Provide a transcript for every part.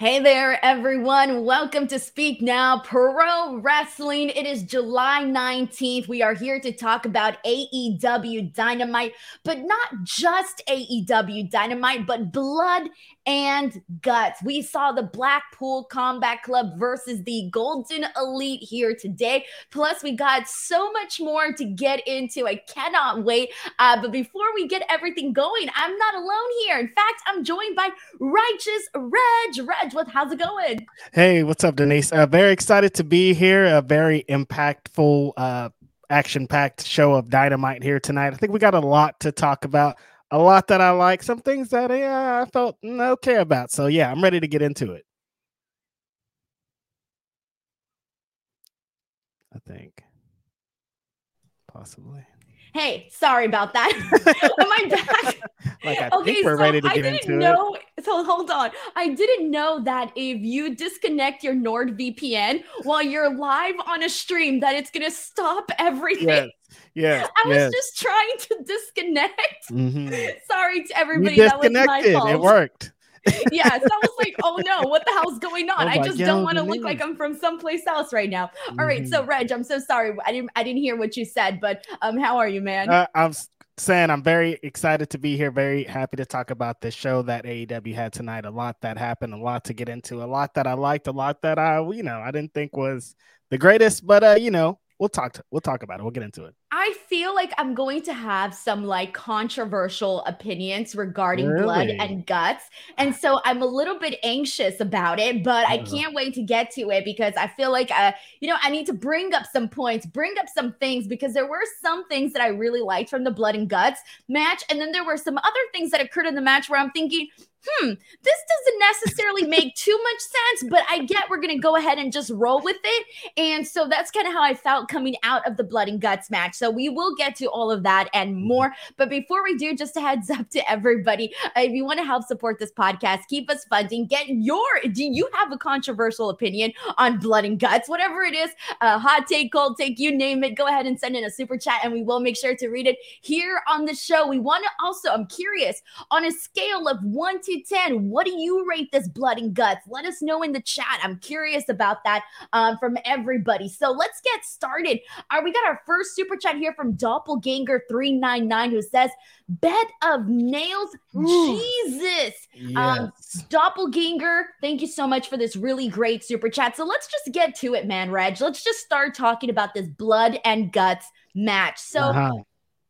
Hey there, everyone. Welcome to Speak Now Pro Wrestling. It is July 19th. We are here to talk about AEW Dynamite, but not just AEW Dynamite, but Blood and Guts. We saw the Blackpool Combat Club versus the Golden Elite here today. Plus, we got so much more to get into. I cannot wait. Uh, but before we get everything going, I'm not alone here. In fact, I'm joined by Righteous Reg. Reg, what? How's it going? Hey, what's up, Denise? Uh, very excited to be here. A very impactful, uh, action-packed show of Dynamite here tonight. I think we got a lot to talk about. A lot that I like, some things that yeah, I felt mm, okay about. So yeah, I'm ready to get into it. I think possibly. Hey, sorry about that. Am I back? like I okay, think we're so ready to get into know, it. So hold on. I didn't know that if you disconnect your NordVPN while you're live on a stream, that it's gonna stop everything. Yes. Yeah, I was just trying to disconnect. Mm-hmm. Sorry to everybody. You that was my fault. It worked yeah, so I was like, oh no, what the hell's going on? Oh I just don't want to look like I'm from someplace else right now. All right, so Mm-hmm. Reg, I'm so sorry. I didn't I didn't hear what you said, but um, how are you, man? Uh, I'm saying I'm very excited to be here. Very happy to talk about the show that AEW had tonight. A lot that happened, a lot to get into, a lot that I liked, a lot that I, you know, I didn't think was the greatest, but uh, you know, we'll talk. To, we'll talk about it. We'll get into it. I feel like I'm going to have some like controversial opinions regarding blood and guts. And so I'm a little bit anxious about it, but I can't wait to get to it because I feel like uh, you know, I need to bring up some points, bring up some things because there were some things that I really liked from the blood and guts match. And then there were some other things that occurred in the match where I'm thinking, hmm, this doesn't necessarily make too much sense, but I get we're gonna go ahead and just roll with it. And so that's kind of how I felt coming out of the blood and guts match. So we will get to all of that and more. But before we do, just a heads up to everybody uh, if you want to help support this podcast, keep us funding, get your do you have a controversial opinion on blood and guts, whatever it is, uh, hot take, cold take, you name it, go ahead and send in a super chat and we will make sure to read it here on the show. We want to also, I'm curious, on a scale of one to 10, what do you rate this blood and guts? Let us know in the chat. I'm curious about that um, from everybody. So let's get started. All right, we got our first super chat here from Doppelganger399 who says, Bed of nails, Ooh. Jesus. Um, Doppelganger, thank you so much for this really great super chat. So let's just get to it, man, Reg. Let's just start talking about this blood and guts match. So Uh-huh.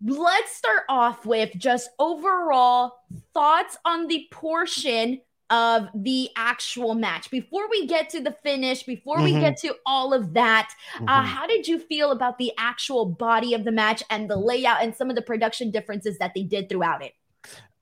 Let's start off with just overall thoughts on the portion of the actual match before we get to the finish before we Mhm. get to all of that uh, Mhm. how did you feel about the actual body of the match and the layout and some of the production differences that they did throughout it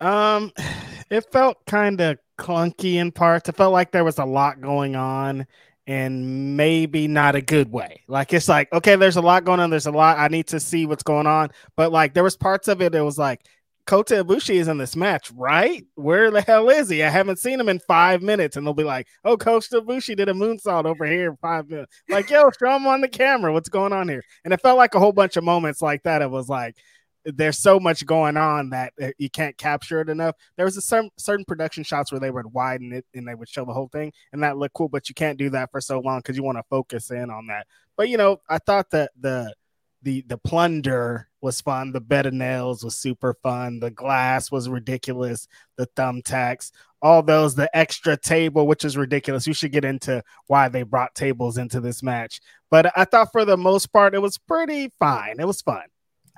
Um, it felt kind of clunky in parts. It felt like there was a lot going on and maybe not a good way. Like it's like, okay, there's a lot going on. There's a lot. I need to see what's going on. But like there was parts of it, it was like Kota Ibushi is in this match, right? Where the hell is he? I haven't seen him in five minutes. And they'll be like, oh, Kota Ibushi did a moonsault over here in five minutes. Like, yo, show him on the camera. What's going on here? And it felt like a whole bunch of moments like that. It was like, there's so much going on that you can't capture it enough. There was a certain certain production shots where they would widen it and they would show the whole thing, and that looked cool. But you can't do that for so long because you want to focus in on that. But you know, I thought that the the the plunder was fun. The bed of nails was super fun. The glass was ridiculous. The thumbtacks, all those, the extra table, which is ridiculous. You should get into why they brought tables into this match. But I thought for the most part, it was pretty fine. It was fun.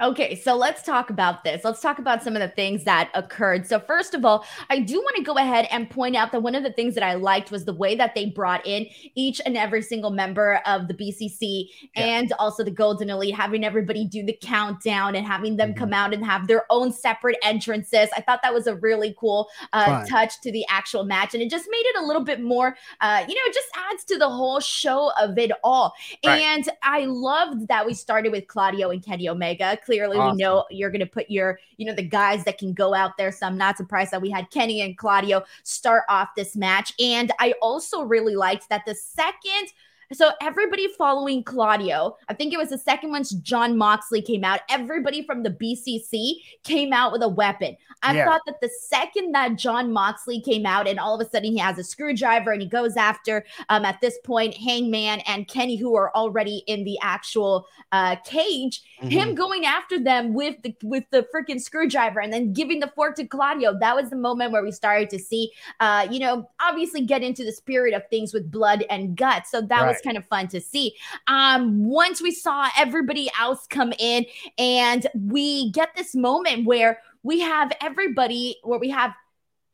Okay, so let's talk about this. Let's talk about some of the things that occurred. So, first of all, I do want to go ahead and point out that one of the things that I liked was the way that they brought in each and every single member of the BCC Yeah. and also the Golden Elite, having everybody do the countdown and having them Mhm. come out and have their own separate entrances. I thought that was a really cool uh, touch to the actual match, and it just made it a little bit more, uh, you know, it just adds to the whole show of it all. Right. And I loved that we started with Claudio and Kenny Omega. Clearly, Awesome. we know you're going to put your, you know, the guys that can go out there. So I'm not surprised that we had Kenny and Claudio start off this match. And I also really liked that the second So everybody following Claudio, I think it was the second once Jon Moxley came out, everybody from the BCC came out with a weapon. I yeah. thought that the second that Jon Moxley came out and all of a sudden he has a screwdriver and he goes after, um, at this point, Hangman and Kenny, who are already in the actual uh, cage, mm-hmm. him going after them with the with the freaking screwdriver and then giving the fork to Claudio. That was the moment where we started to see, uh, you know, obviously get into the spirit of things with blood and guts. So that right. was kind of fun to see. Um, once we saw everybody else come in, and we get this moment where we have everybody, where we have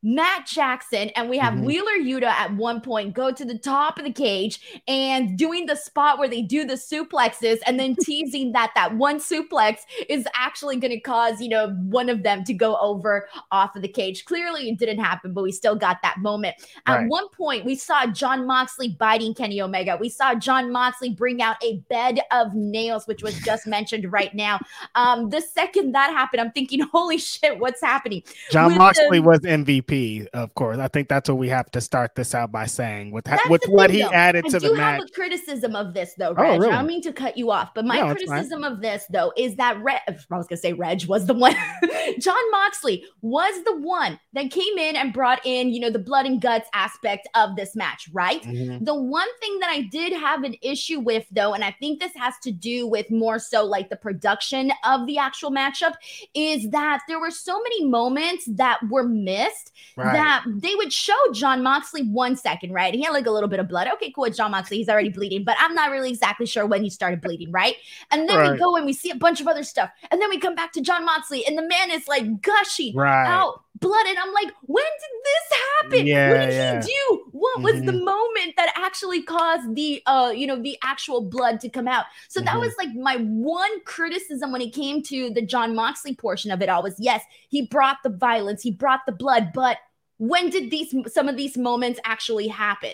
Matt Jackson and we have mm-hmm. Wheeler Yuta at one point go to the top of the cage and doing the spot where they do the suplexes and then teasing that that one suplex is actually going to cause, you know, one of them to go over off of the cage. Clearly it didn't happen, but we still got that moment. At one point, we saw Jon Moxley biting Kenny Omega. We saw Jon Moxley bring out a bed of nails, which was just mentioned right now. Um, the second that happened, I'm thinking, holy shit, what's happening? John With Moxley the- was MVP of course. I think that's what we have to start this out by saying with with what he though. added I to the match. I do have a criticism of this though, oh, Reg. Oh, really? I don't mean to cut you off, but my no, criticism of this though is that Reg, I was gonna say Reg was the one. Jon Moxley was the one that came in and brought in, you know, the blood and guts aspect of this match, right? Mm-hmm. The one thing that I did have an issue with though, and I think this has to do with more so like the production of the actual matchup, is that there were so many moments that were missed right. that they would show Jon Moxley one second, right? He had like a little bit of blood. Okay, cool. Jon Moxley, he's already bleeding, but I'm not really exactly sure when he started bleeding, right? And then right. we go and we see a bunch of other stuff, and then we come back to Jon Moxley, and the man is like gushing right. out blood. And I'm like, when did this happen? Yeah, what did yeah. he do? What was mm-hmm. the moment that actually caused the uh, you know, the actual blood to come out? So mm-hmm. that was like my one criticism when it came to the Jon Moxley portion of it all was yes, he brought the violence, he brought the blood, but when did these some of these moments actually happen?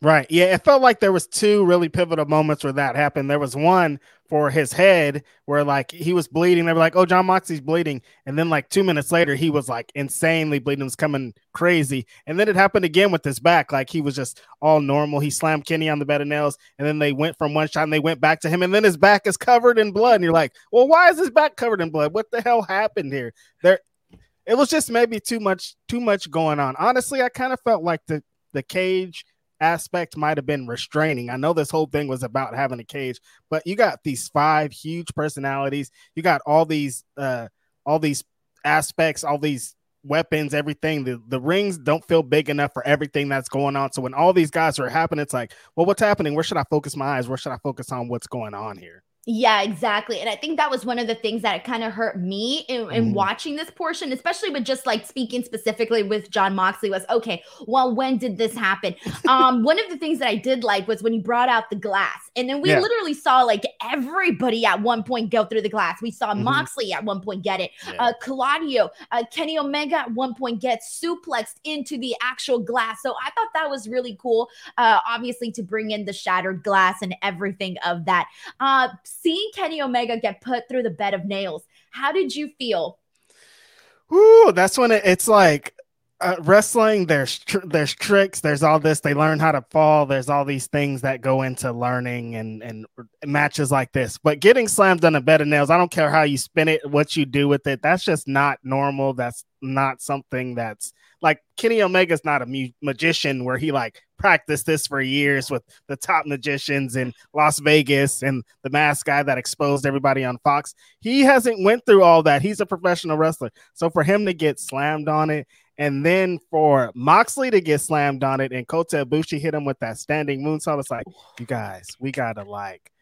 Right. Yeah, it felt like there was two really pivotal moments where that happened. There was one for his head where like he was bleeding. They were like, "Oh, Jon Moxley's bleeding," and then like two minutes later, he was like insanely bleeding, was coming crazy. And then it happened again with his back. Like he was just all normal. He slammed Kenny on the bed of nails, and then they went from one shot and they went back to him, and then his back is covered in blood. And you're like, "Well, why is his back covered in blood? What the hell happened here?" There, it was just maybe too much, too much going on. Honestly, I kind of felt like the the cage aspect might have been restraining. I know this whole thing was about having a cage, but you got these five huge personalities. You got all these uh all these aspects, all these weapons, everything. The the rings don't feel big enough for everything that's going on. So when all these guys are happening, it's like, well, what's happening? Where should I focus my eyes? Where should I focus on what's going on here? Yeah, exactly. And I think that was one of the things that kind of hurt me in, in mm. watching this portion, especially with just like speaking specifically with Jon Moxley was okay, well, when did this happen? um, one of the things that I did like was when he brought out the glass. And then we yeah. literally saw like everybody at one point go through the glass. We saw mm-hmm. Moxley at one point get it. Yeah. Uh, Claudio, uh, Kenny Omega at one point gets suplexed into the actual glass. So I thought that was really cool. Uh, obviously to bring in the shattered glass and everything of that. Uh, seeing Kenny Omega get put through the bed of nails, how did you feel? Ooh, that's when it, it's like uh, wrestling. There's tr- there's tricks. There's all this. They learn how to fall. There's all these things that go into learning and and matches like this. But getting slammed on a bed of nails, I don't care how you spin it, what you do with it. That's just not normal. That's not something that's like Kenny Omega's not a mu- magician where he like practiced this for years with the top magicians in Las Vegas and the mask guy that exposed everybody on Fox. He hasn't went through all that. He's a professional wrestler. So for him to get slammed on it and then for Moxley to get slammed on it and Kota Ibushi hit him with that standing moonsault, it's like, you guys, we gotta like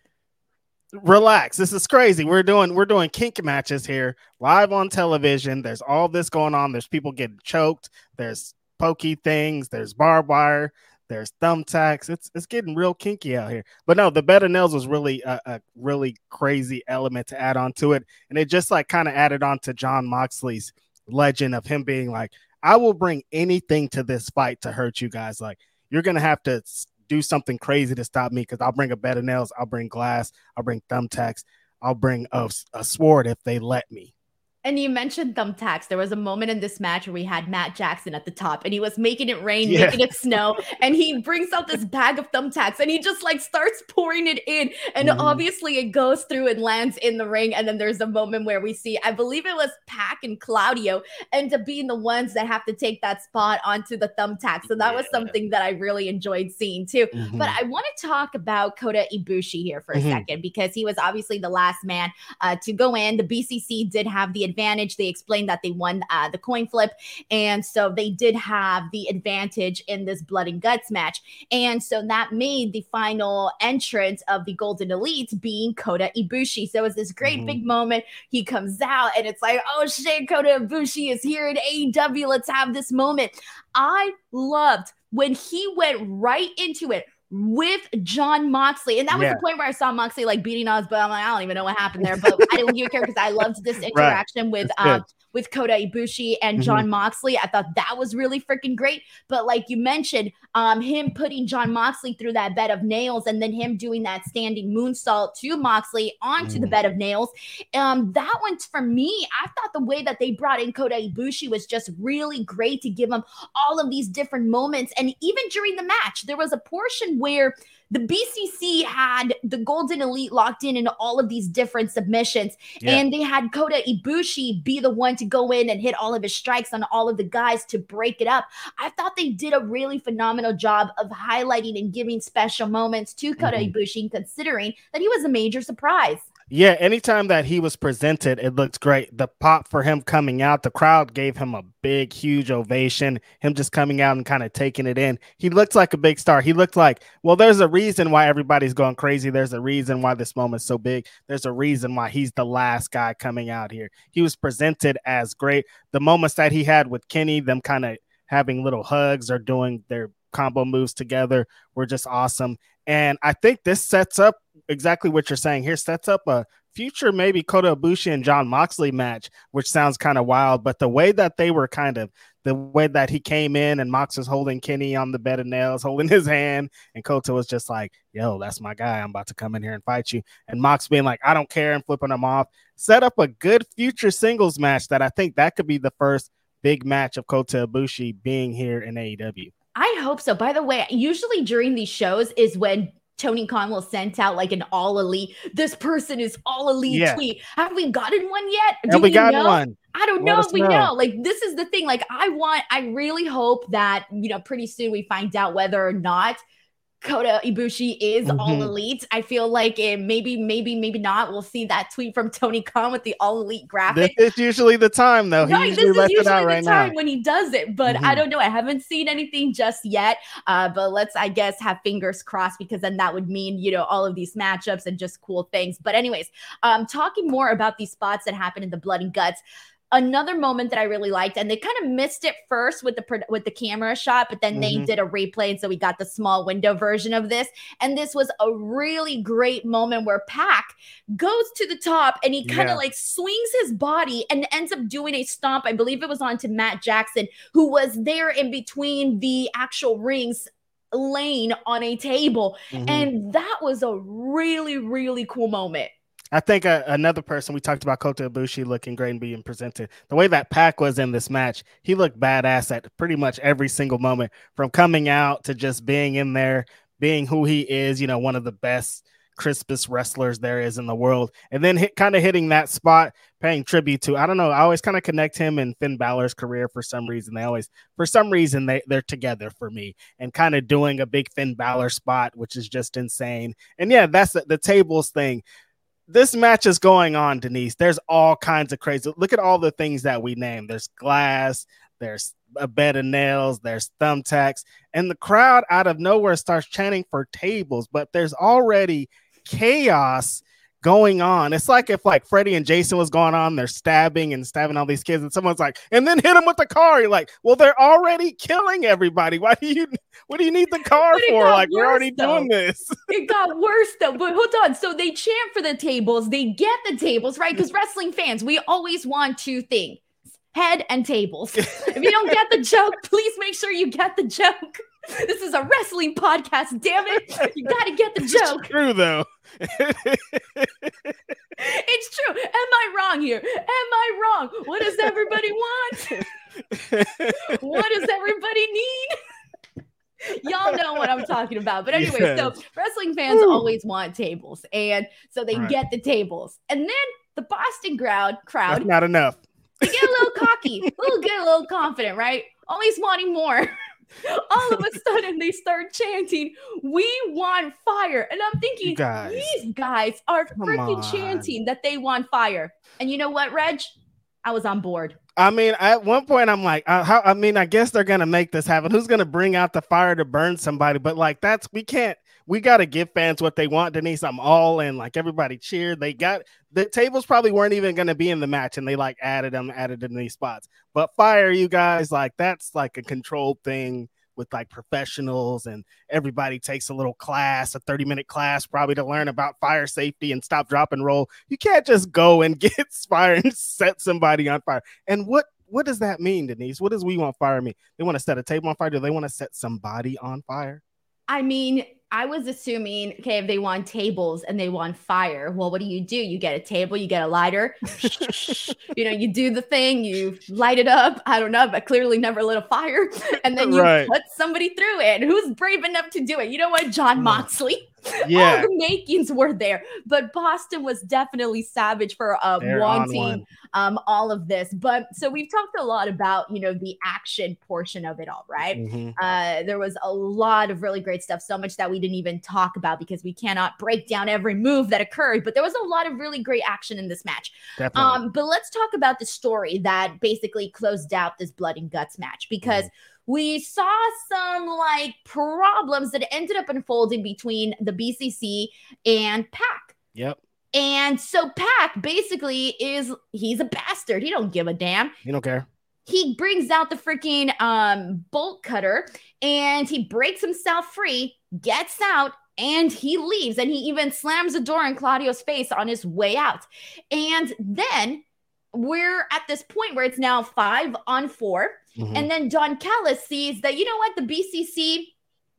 relax. This is crazy. We're doing we're doing kink matches here live on television. There's all this going on. There's people getting choked. There's pokey things. There's barbed wire. There's thumbtacks. It's it's getting real kinky out here. But no, the better nails was really a, a really crazy element to add on to it, and it just like kind of added on to Jon Moxley's legend of him being like, I will bring anything to this fight to hurt you guys. Like you're gonna have to do something crazy to stop me because I'll bring a bed of nails, I'll bring glass, I'll bring thumbtacks, I'll bring a, a sword if they let me. And you mentioned thumbtacks. There was a moment in this match where we had Matt Jackson at the top and he was making it rain, yeah. making it snow. and he brings out this bag of thumbtacks and he just like starts pouring it in. And mm. obviously it goes through and lands in the ring. And then there's a moment where we see, I believe it was Pac and Claudio end up being the ones that have to take that spot onto the thumbtack. So that yeah. was something that I really enjoyed seeing too. Mm-hmm. But I want to talk about Kota Ibushi here for a mm-hmm. second because he was obviously the last man uh, to go in. The BCC did have the advantage. They explained that they won uh, the coin flip. And so they did have the advantage in this blood and guts match. And so that made the final entrance of the Golden Elite being Kota Ibushi. So it was this great mm-hmm. big moment. He comes out and it's like, oh shit, Kota Ibushi is here in AEW. Let's have this moment. I loved when he went right into it with Jon Moxley. And that was yeah. the point where I saw Moxley like beating us, but I'm like, I don't even know what happened there. But I didn't care because I loved this interaction right. with um, with Kota Ibushi and mm-hmm. Jon Moxley. I thought that was really freaking great. But like you mentioned, um, him putting Jon Moxley through that bed of nails and then him doing that standing moonsault to Moxley onto mm. the bed of nails. Um, that one for me, I thought the way that they brought in Kota Ibushi was just really great to give him all of these different moments. And even during the match, there was a portion where the BCC had the Golden Elite locked in in all of these different submissions, yeah. and they had Kota Ibushi be the one to go in and hit all of his strikes on all of the guys to break it up. I thought they did a really phenomenal job of highlighting and giving special moments to Kota mm-hmm. Ibushi, considering that he was a major surprise. Yeah, anytime that he was presented, it looked great. The pop for him coming out, the crowd gave him a big, huge ovation. Him just coming out and kind of taking it in. He looked like a big star. He looked like, well, there's a reason why everybody's going crazy. There's a reason why this moment's so big. There's a reason why he's the last guy coming out here. He was presented as great. The moments that he had with Kenny, them kind of having little hugs or doing their combo moves together were just awesome. And I think this sets up exactly what you're saying here. Sets up a future maybe Kota Ibushi and Jon Moxley match, which sounds kind of wild. But the way that they were kind of the way that he came in and Mox was holding Kenny on the bed of nails, holding his hand, and Kota was just like, "Yo, that's my guy. I'm about to come in here and fight you." And Mox being like, "I don't care," and flipping him off. Set up a good future singles match that I think that could be the first big match of Kota Ibushi being here in AEW. I hope so. By the way, usually during these shows is when Tony Khan will send out like an all elite. This person is all elite yeah. tweet. Have we gotten one yet? Do Have we gotten know? one? I don't know if we know. know. Like this is the thing. Like I want. I really hope that you know pretty soon we find out whether or not Kota Ibushi is mm-hmm. all elite. I feel like it maybe, maybe, maybe not. We'll see that tweet from Tony Khan with the all elite graphic. This is usually the time, though. He right, usually this is usually the right time now. when he does it, but mm-hmm. I don't know. I haven't seen anything just yet. Uh, but let's, I guess, have fingers crossed because then that would mean you know all of these matchups and just cool things. But anyways, um, talking more about these spots that happen in the blood and guts another moment that I really liked, and they kind of missed it first with the with the camera shot, but then mm-hmm. they did a replay, and so we got the small window version of this. And this was a really great moment where Pac goes to the top and he kind of yeah. like swings his body and ends up doing a stomp. I believe it was onto Matt Jackson, who was there in between the actual rings laying on a table. Mm-hmm. And that was a really, really cool moment. I think uh, another person we talked about Kota Ibushi looking great and being presented. The way that Pac was in this match, he looked badass at pretty much every single moment, from coming out to just being in there, being who he is. You know, one of the best, crispest wrestlers there is in the world, and then hit, kind of hitting that spot, paying tribute to. I don't know. I always kind of connect him and Finn Balor's career for some reason. They always, for some reason, they they're together for me, and kind of doing a big Finn Balor spot, which is just insane. And yeah, that's the, the tables thing this match is going on, Denise. There's all kinds of crazy. Look at all the things that we named. There's glass, there's a bed of nails, there's thumbtacks, and the crowd out of nowhere starts chanting for tables, but there's already chaos going on. It's like if like Freddy and Jason was going on, they're stabbing and stabbing all these kids, and someone's like, and then hit them with the car. You're like, well, they're already killing everybody. Why do you what do you need the car for? Like, we're already though. doing this. it got worse though. But hold on. So they chant for the tables, they get the tables, right? Because wrestling fans, we always want two things head and tables. if you don't get the joke, please make sure you get the joke. This is a wrestling podcast, damn it. You got to get the joke. It's true, though. It's true. Am I wrong here? Am I wrong? What does everybody want? what does everybody need? Y'all know what I'm talking about. But anyway, yes. so wrestling fans Woo. always want tables. And so they right. get the tables. And then the Boston crowd crowd That's not enough. They get a little cocky, a little get a little confident, right? Always wanting more. All of a sudden they start chanting, We want fire. And I'm thinking, guys. these guys are freaking chanting that they want fire. And you know what, Reg? I was on board. I mean, at one point, I'm like, uh, how, I mean, I guess they're gonna make this happen. Who's gonna bring out the fire to burn somebody? But like, that's we can't. We got to give fans what they want. Denise, I'm all in. Like everybody cheered. They got the tables probably weren't even going to be in the match, and they like added them, added in these spots. But fire, you guys, like that's like a controlled thing with like professionals and everybody takes a little class, a 30 minute class, probably to learn about fire safety and stop, drop, and roll. You can't just go and get fire and set somebody on fire. And what what does that mean, Denise? What does we want fire mean? They want to set a table on fire? Do they want to set somebody on fire? I mean, I was assuming, okay, if they want tables and they want fire, well, what do you do? You get a table, you get a lighter, you know, you do the thing, you light it up. I don't know, but clearly never lit a fire, and then you right. put somebody through it. Who's brave enough to do it? You know what, Jon Moxley? Yeah. All the makings were there, but Boston was definitely savage for uh, wanting um, all of this. But so we've talked a lot about you know the action portion of it all, right? mm-hmm. uh, there was a lot of really great stuff, so much that we didn't even talk about because we cannot break down every move that occurred. But there was a lot of really great action in this match. Um, but let's talk about the story that basically closed out this blood and guts match because. Mm-hmm we saw some like problems that ended up unfolding between the BCC and PAC. Yep. And so PAC basically is he's a bastard. He don't give a damn. He don't care. He brings out the freaking um, bolt cutter and he breaks himself free, gets out, and he leaves. And he even slams the door in Claudio's face on his way out. And then we're at this point where it's now five on 4 mm-hmm. And then Don Callis sees that, you know what, the BCC,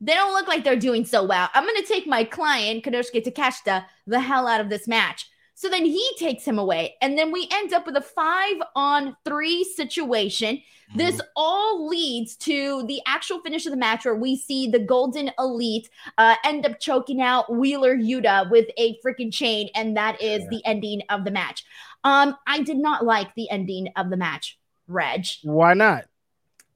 they don't look like they're doing so well. I'm going to take my client, Konosuke Takeshita, the hell out of this match. So then he takes him away. And then we end up with a five on three situation. Mm-hmm. This all leads to the actual finish of the match where we see the Golden Elite uh, end up choking out Wheeler Yuta with a freaking chain. And that is yeah. the ending of the match. Um, I did not like the ending of the match, Reg. Why not?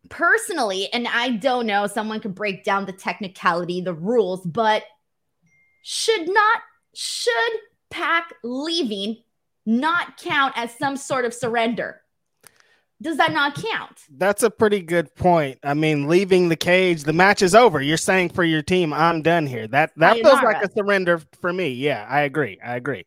Personally, and I don't know, someone could break down the technicality, the rules, but should not, should Pac leaving not count as some sort of surrender? Does that not count? That's a pretty good point. I mean, leaving the cage, the match is over. You're saying for your team, I'm done here. That that feels like a surrender for me. Yeah, I agree. I agree.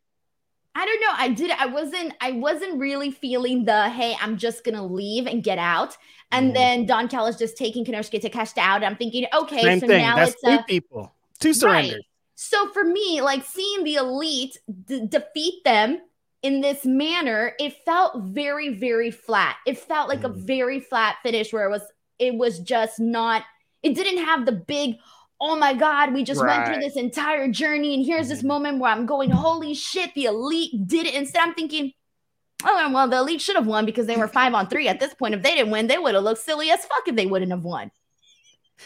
I don't know. I did. I wasn't. I wasn't really feeling the hey. I'm just gonna leave and get out. And mm. then Don Callis just taking Konosuke Takeshita out. I'm thinking, okay, Same so thing. now That's it's two a, people, two surrenders. Right. So for me, like seeing the elite d- defeat them in this manner, it felt very, very flat. It felt like mm. a very flat finish where it was. It was just not. It didn't have the big oh my God, we just right. went through this entire journey. And here's this mm-hmm. moment where I'm going, holy shit, the elite did it. Instead, I'm thinking, oh, well, the elite should have won because they were five on three. At this point, if they didn't win, they would have looked silly as fuck if they wouldn't have won.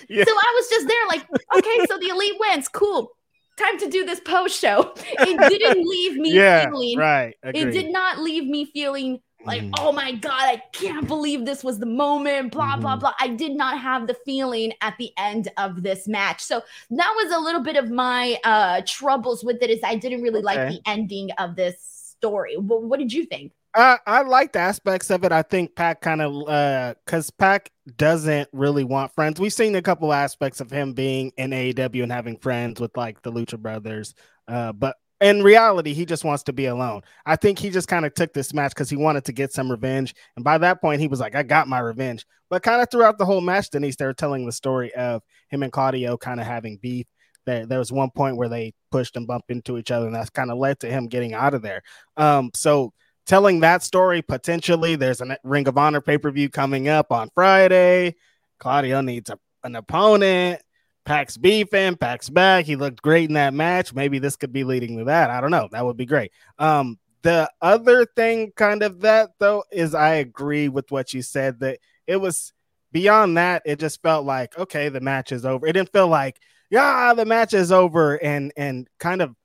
Yeah. So I was just there, like, okay, so the elite wins. Cool. Time to do this post show. It didn't leave me yeah, feeling right. Agreed. It did not leave me feeling like, mm. oh my God, I can't believe this was the moment, blah, mm. blah, mm-hmm. blah. I did not have the feeling at the end of this match. So that was a little bit of my uh troubles with it, is I didn't really okay. like the ending of this story. What, what did you think? I, I liked aspects of it. I think PAC kind of uh because PAC doesn't really want friends. We've seen a couple aspects of him being in AEW and having friends with like the Lucha Brothers. Uh, but in reality, he just wants to be alone. I think he just kind of took this match because he wanted to get some revenge. And by that point, he was like, I got my revenge. But kind of throughout the whole match, Denise, they were telling the story of him and Claudio kind of having beef. There, there was one point where they pushed and bumped into each other, and that's kind of led to him getting out of there. Um, so telling that story potentially, there's a Ring of Honor pay per view coming up on Friday. Claudio needs a, an opponent Pac's beefing, Pac's back. He looked great in that match. Maybe this could be leading to that. I don't know. That would be great. Um, the other thing, kind of that though, is I agree with what you said that it was beyond that. It just felt like okay, the match is over. It didn't feel like yeah, the match is over, and and kind of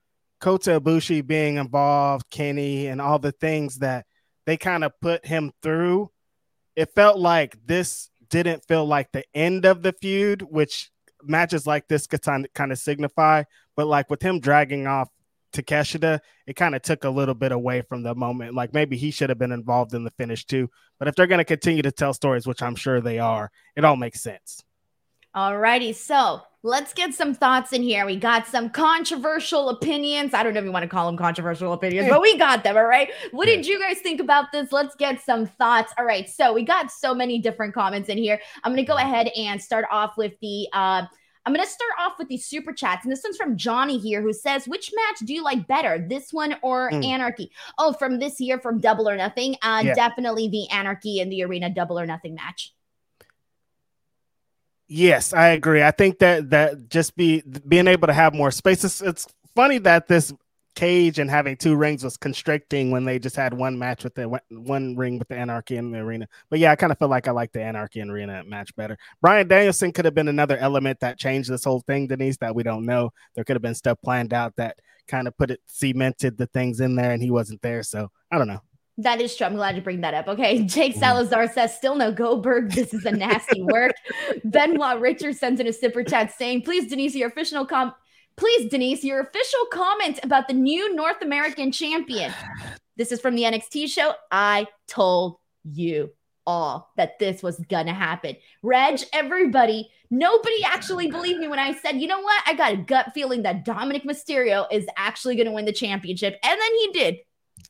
Kota Ibushi being involved, Kenny, and all the things that they kind of put him through. It felt like this didn't feel like the end of the feud, which matches like this could kind of signify. But like with him dragging off Takeshita, it kind of took a little bit away from the moment. Like maybe he should have been involved in the finish too. But if they're going to continue to tell stories, which I'm sure they are, it all makes sense. All righty. So let's get some thoughts in here. We got some controversial opinions. I don't know if you want to call them controversial opinions, but we got them. All right. What did you guys think about this? Let's get some thoughts. All right. So we got so many different comments in here. I'm going to go ahead and start off with the, uh, I'm going to start off with these super chats. And this one's from Johnny here who says, Which match do you like better, this one or mm. Anarchy? Oh, from this year, from Double or Nothing. Uh, yeah. Definitely the Anarchy in the Arena Double or Nothing match. Yes, I agree. I think that that just be being able to have more space. It's, it's funny that this cage and having two rings was constricting when they just had one match with the one ring with the Anarchy in the arena. But yeah, I kind of feel like I like the Anarchy and arena match better. Bryan Danielson could have been another element that changed this whole thing, Denise, that we don't know. There could have been stuff planned out that kind of put it cemented the things in there and he wasn't there. So I don't know. That is true. I'm glad you bring that up. Okay. Jake mm-hmm. Salazar says, still no Goldberg. This is a nasty work. Benoit Richard sends in a super chat saying, please, Denise, your official com please, Denise, your official comment about the new North American champion. This is from the NXT show. I told you all that this was gonna happen. Reg, everybody, nobody actually believed me when I said, you know what? I got a gut feeling that Dominik Mysterio is actually gonna win the championship. And then he did.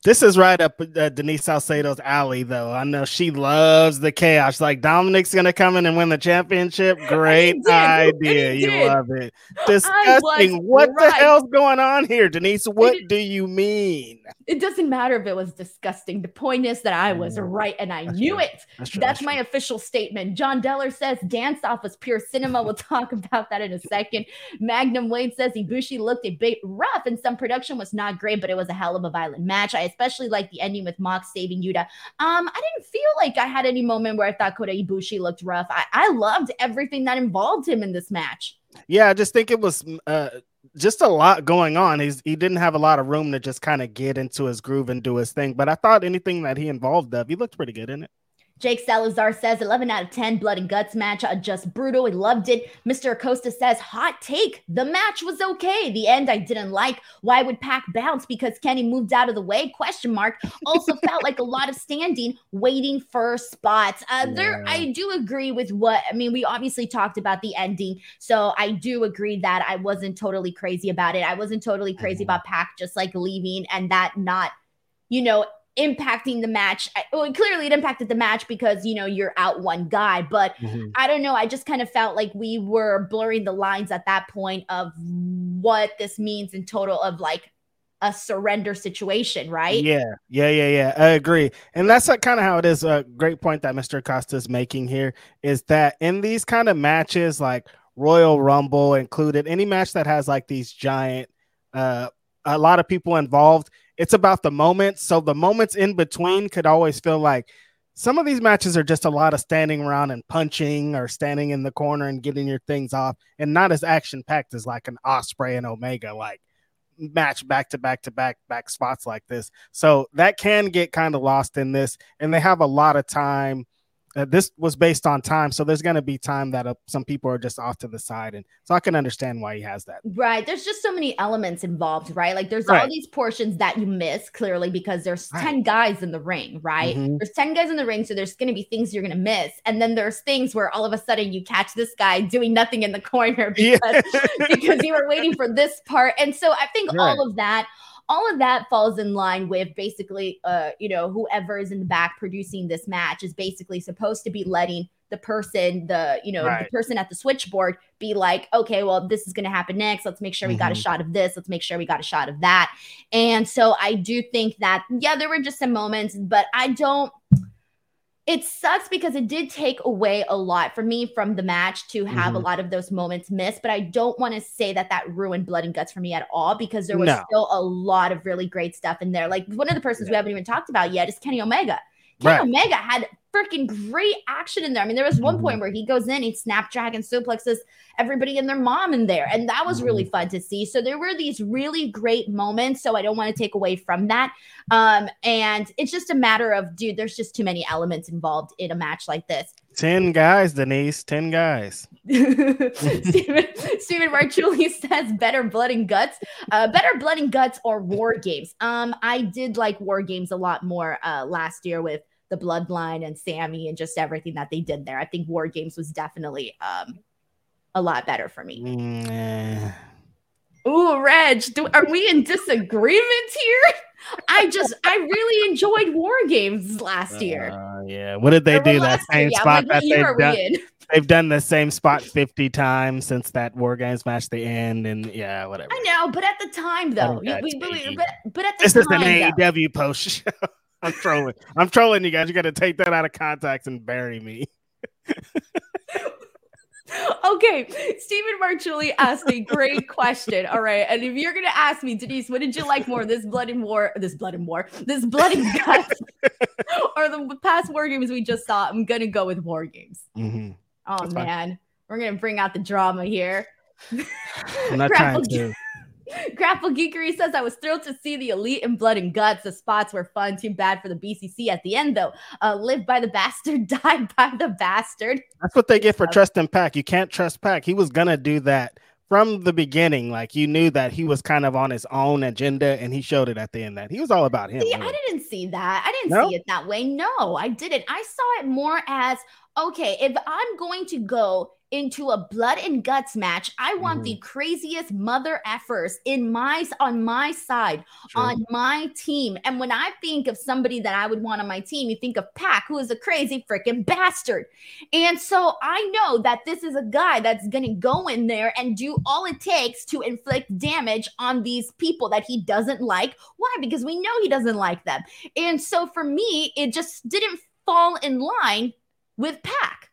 This is right up uh, Denise Salcedo's alley, though. I know she loves the chaos. Like Dominik's gonna come in and win the championship. Great idea. You love it. Disgusting. What right. the hell's going on here, Denise? What it, do you mean? It doesn't matter if it was disgusting. The point is that I was right and I That's knew true. it. That's, true. That's, That's my true. official statement. John Deller says dance off was pure cinema. We'll talk about that in a second. Magnum Wade says Ibushi looked a bit rough and some production was not great, but it was a hell of a violent match. Especially like the ending with Mox saving Yuta. Um, I didn't feel like I had any moment where I thought Kota Ibushi looked rough. I, I loved everything that involved him in this match. Yeah, I just think it was uh, just a lot going on. He's he didn't have a lot of room to just kind of get into his groove and do his thing. But I thought anything that he involved of, he looked pretty good in it. Jake Salazar says 11 out of 10 blood and guts match, just brutal. He loved it. Mr. Acosta says hot take. The match was okay. The end I didn't like. Why would Pac bounce? Because Kenny moved out of the way? Question mark. Also felt like a lot of standing, waiting for spots. Uh, yeah. There, I do agree with what I mean. We obviously talked about the ending, so I do agree that I wasn't totally crazy about it. I wasn't totally crazy mm-hmm. about Pac just like leaving and that not you know, impacting the match. Well, clearly it impacted the match because you know you're out one guy, but mm-hmm. I don't know. I just kind of felt like we were blurring the lines at that point of what this means in total of like a surrender situation, right? Yeah, yeah, yeah, yeah. I agree, and that's like kind of how it is. A great point that Mr. Costa is making here is that in these kind of matches, like Royal Rumble included, any match that has like these giant, uh, a lot of people involved it's about the moments. So the moments in between could always feel like some of these matches are just a lot of standing around and punching or standing in the corner and getting your things off and not as action packed as like an Ospreay and Omega like match back to back to back back spots like this. So that can get kind of lost in this and they have a lot of time uh, this was based on time, so there's going to be time that uh, some people are just off to the side, and so I can understand why he has that. Right. There's just so many elements involved, right? Like there's right. all these portions that you miss clearly because there's right. ten guys in the ring, right? Mm-hmm. There's ten guys in the ring, so there's going to be things you're going to miss, and then there's things where all of a sudden you catch this guy doing nothing in the corner because yeah. because you were waiting for this part, and so I think right. all of that all of that falls in line with basically uh you know whoever is in the back producing this match is basically supposed to be letting the person the you know right. the person at the switchboard be like okay well this is going to happen next let's make sure we mm-hmm. got a mm-hmm. shot of this let's make sure we got a shot of that and so i do think that yeah there were just some moments but i don't it sucks because it did take away a lot for me from the match to have mm-hmm. a lot of those moments missed. But I don't want to say that that ruined blood and guts for me at all because there was no. still a lot of really great stuff in there. Like one of the persons yeah. we haven't even talked about yet is Kenny Omega. Kenny right. Omega had freaking great action in there. I mean, there was one mm-hmm. point where he goes in, he snapdragon suplexes everybody and their mom in there, and that was really mm-hmm. fun to see. So there were these really great moments. So I don't want to take away from that. Um, and it's just a matter of, dude, there's just too many elements involved in a match like this. 10 guys, Denise, 10 guys. Stephen, Stephen Marchuli says better blood and guts. Uh, better blood and guts or war games. Um, I did like war games a lot more uh, last year with the bloodline and Sammy and just everything that they did there. I think War Games was definitely um, a lot better for me. Mm. Ooh, Reg, do, are we in disagreement here? I just, I really enjoyed War Games last year. Uh, yeah, what did they or do? That same year, spot like, that they've done. They've done the same spot 50 times since that War Games match the end, and yeah, whatever. I know, but at the time though, we, we, but, but at the this time, is an AEW post show. I'm trolling. I'm trolling you guys. You got to take that out of context and bury me. okay, Stephen Marchuli asked a great question. All right, and if you're gonna ask me, Denise, what did you like more, this blood and war, this blood and war, this blood and guts, or the past war games we just saw? I'm gonna go with war games. Mm-hmm. Oh That's man, fine. we're gonna bring out the drama here. I'm not trying to. Grapple Geekery says, I was thrilled to see the elite in blood and guts. The spots were fun. Too bad for the BCC at the end, though. Uh, live by the bastard, die by the bastard. That's what they get for trusting Pac. You can't trust Pac. He was going to do that from the beginning. Like you knew that he was kind of on his own agenda and he showed it at the end that he was all about him. See, really. I didn't see that. I didn't no? see it that way. No, I didn't. I saw it more as okay, if I'm going to go into a blood and guts match. I want mm-hmm. the craziest mother effers in my on my side, sure. on my team. And when I think of somebody that I would want on my team, you think of Pac, who is a crazy freaking bastard. And so I know that this is a guy that's gonna go in there and do all it takes to inflict damage on these people that he doesn't like. Why? Because we know he doesn't like them. And so for me, it just didn't fall in line with Pac.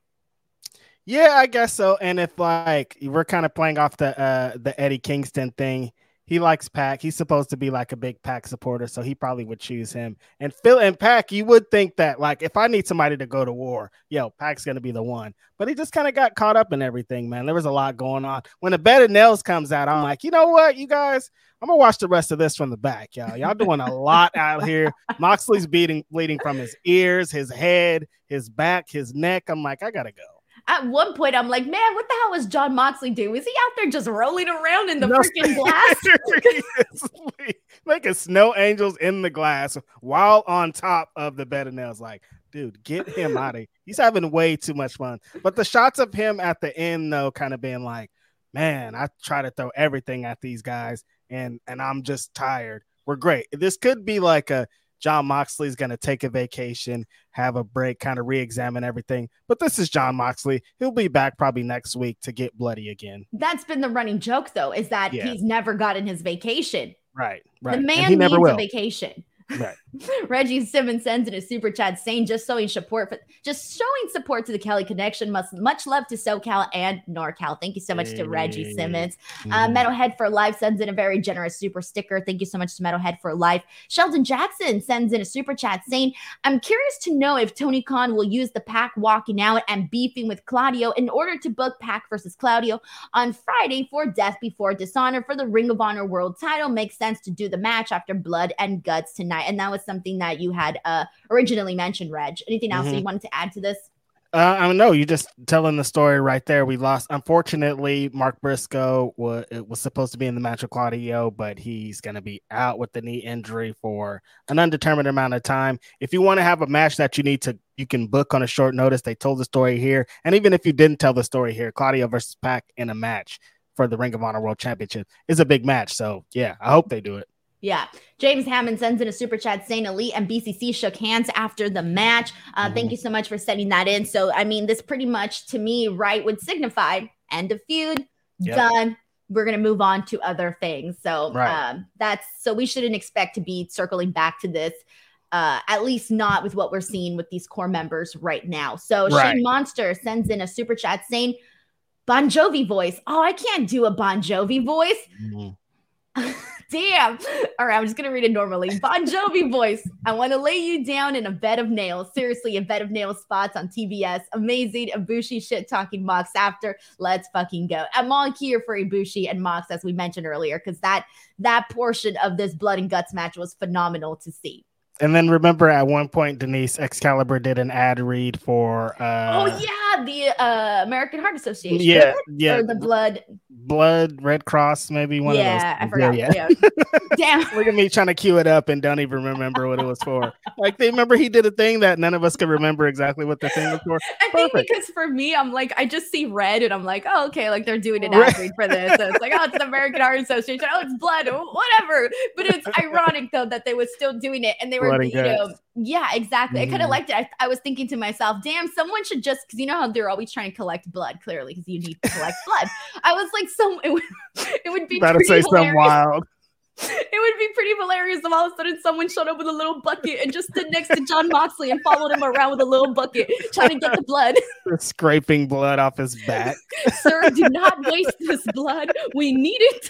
Yeah, I guess so. And if like we're kind of playing off the uh the Eddie Kingston thing, he likes Pac. He's supposed to be like a big Pac supporter, so he probably would choose him. And Phil and Pac, you would think that like if I need somebody to go to war, yo, Pac's gonna be the one. But he just kind of got caught up in everything, man. There was a lot going on. When the bed of nails comes out, I'm like, you know what, you guys, I'm gonna watch the rest of this from the back, y'all. Y'all doing a lot out here. Moxley's beating bleeding from his ears, his head, his back, his neck. I'm like, I gotta go at one point I'm like, man, what the hell is Jon Moxley doing? Is he out there just rolling around in the no, freaking glass? making snow angels in the glass while on top of the bed of nails. Like, dude, get him out of here. He's having way too much fun. But the shots of him at the end, though, kind of being like, man, I try to throw everything at these guys and and I'm just tired. We're great. This could be like a Jon Moxley's going to take a vacation, have a break, kind of re-examine everything. But this is Jon Moxley. He'll be back probably next week to get bloody again. That's been the running joke, though, is that yeah. he's never gotten his vacation. Right, right. The man needs a vacation. Right. Reggie Simmons sends in a super chat saying just showing support for just showing support to the Kelly connection. Must much love to SoCal and NorCal. Thank you so much to Reggie Simmons. Uh, Metalhead for Life sends in a very generous super sticker. Thank you so much to Metalhead for Life. Sheldon Jackson sends in a super chat saying, I'm curious to know if Tony Khan will use the Pac walking out and beefing with Claudio in order to book Pac versus Claudio on Friday for Death Before Dishonor for the Ring of Honor World title. Makes sense to do the match after Blood and Guts tonight. And that was something that you had uh, originally mentioned, Reg. Anything else mm-hmm. you wanted to add to this? Uh, I don't know you just telling the story right there. We lost. Unfortunately, Mark Briscoe was was supposed to be in the match with Claudio, but he's going to be out with the knee injury for an undetermined amount of time. If you want to have a match that you need to, you can book on a short notice. They told the story here, and even if you didn't tell the story here, Claudio versus Pac in a match for the Ring of Honor World Championship is a big match. So yeah, I hope they do it. Yeah. James Hammond sends in a super chat saying Elite and BCC shook hands after the match. Uh, mm-hmm. Thank you so much for sending that in. So, I mean, this pretty much to me, right, would signify end of feud, yep. done. We're going to move on to other things. So, right. um, that's so we shouldn't expect to be circling back to this Uh, at least not with what we're seeing with these core members right now. So Right. Shane Monster sends in a super chat saying, Bon Jovi voice. Oh, I can't do a Bon Jovi voice. Mhm. Damn. All right, I'm just gonna read it normally. Bon Jovi voice. I want to lay you down in a bed of nails. Seriously, a bed of nails spots on TBS. Amazing. Ibushi shit talking Mox after. Let's fucking go. I'm all here for Ibushi and Mox, as we mentioned earlier, because that that portion of this blood and guts match was phenomenal to see. And then remember at one point Denise Excalibur did an ad read for uh oh yeah, the uh, American Heart Association. yeah, yeah, Or the blood. blood, Red Cross, maybe one yeah, of those. things. forgot. Yeah, Yeah. Damn. Look at me trying to cue it up and don't even remember what it was for. Like they remember he did a thing that none of us could remember exactly what the thing was for. I think Perfect. because for me, I'm like, I just see red and I'm like, oh, okay, like they're doing an Right. ad read for this. So it's like, oh, it's the American Heart Association. Oh, it's blood, whatever. But it's ironic though that they were still doing it and they were, Blood and you know, guts. yeah, exactly. I kind of liked it. I, I was thinking to myself, damn, someone should just because you know how they're always trying to collect blood, clearly, because you need to collect blood. I was like, some it would, it would be About to say hilarious. wild. It would be pretty hilarious if all of a sudden someone showed up with a little bucket and just stood next to Jon Moxley and followed him around with a little bucket trying to get the blood. Scraping blood off his back. Sir, do not waste this blood. We need it.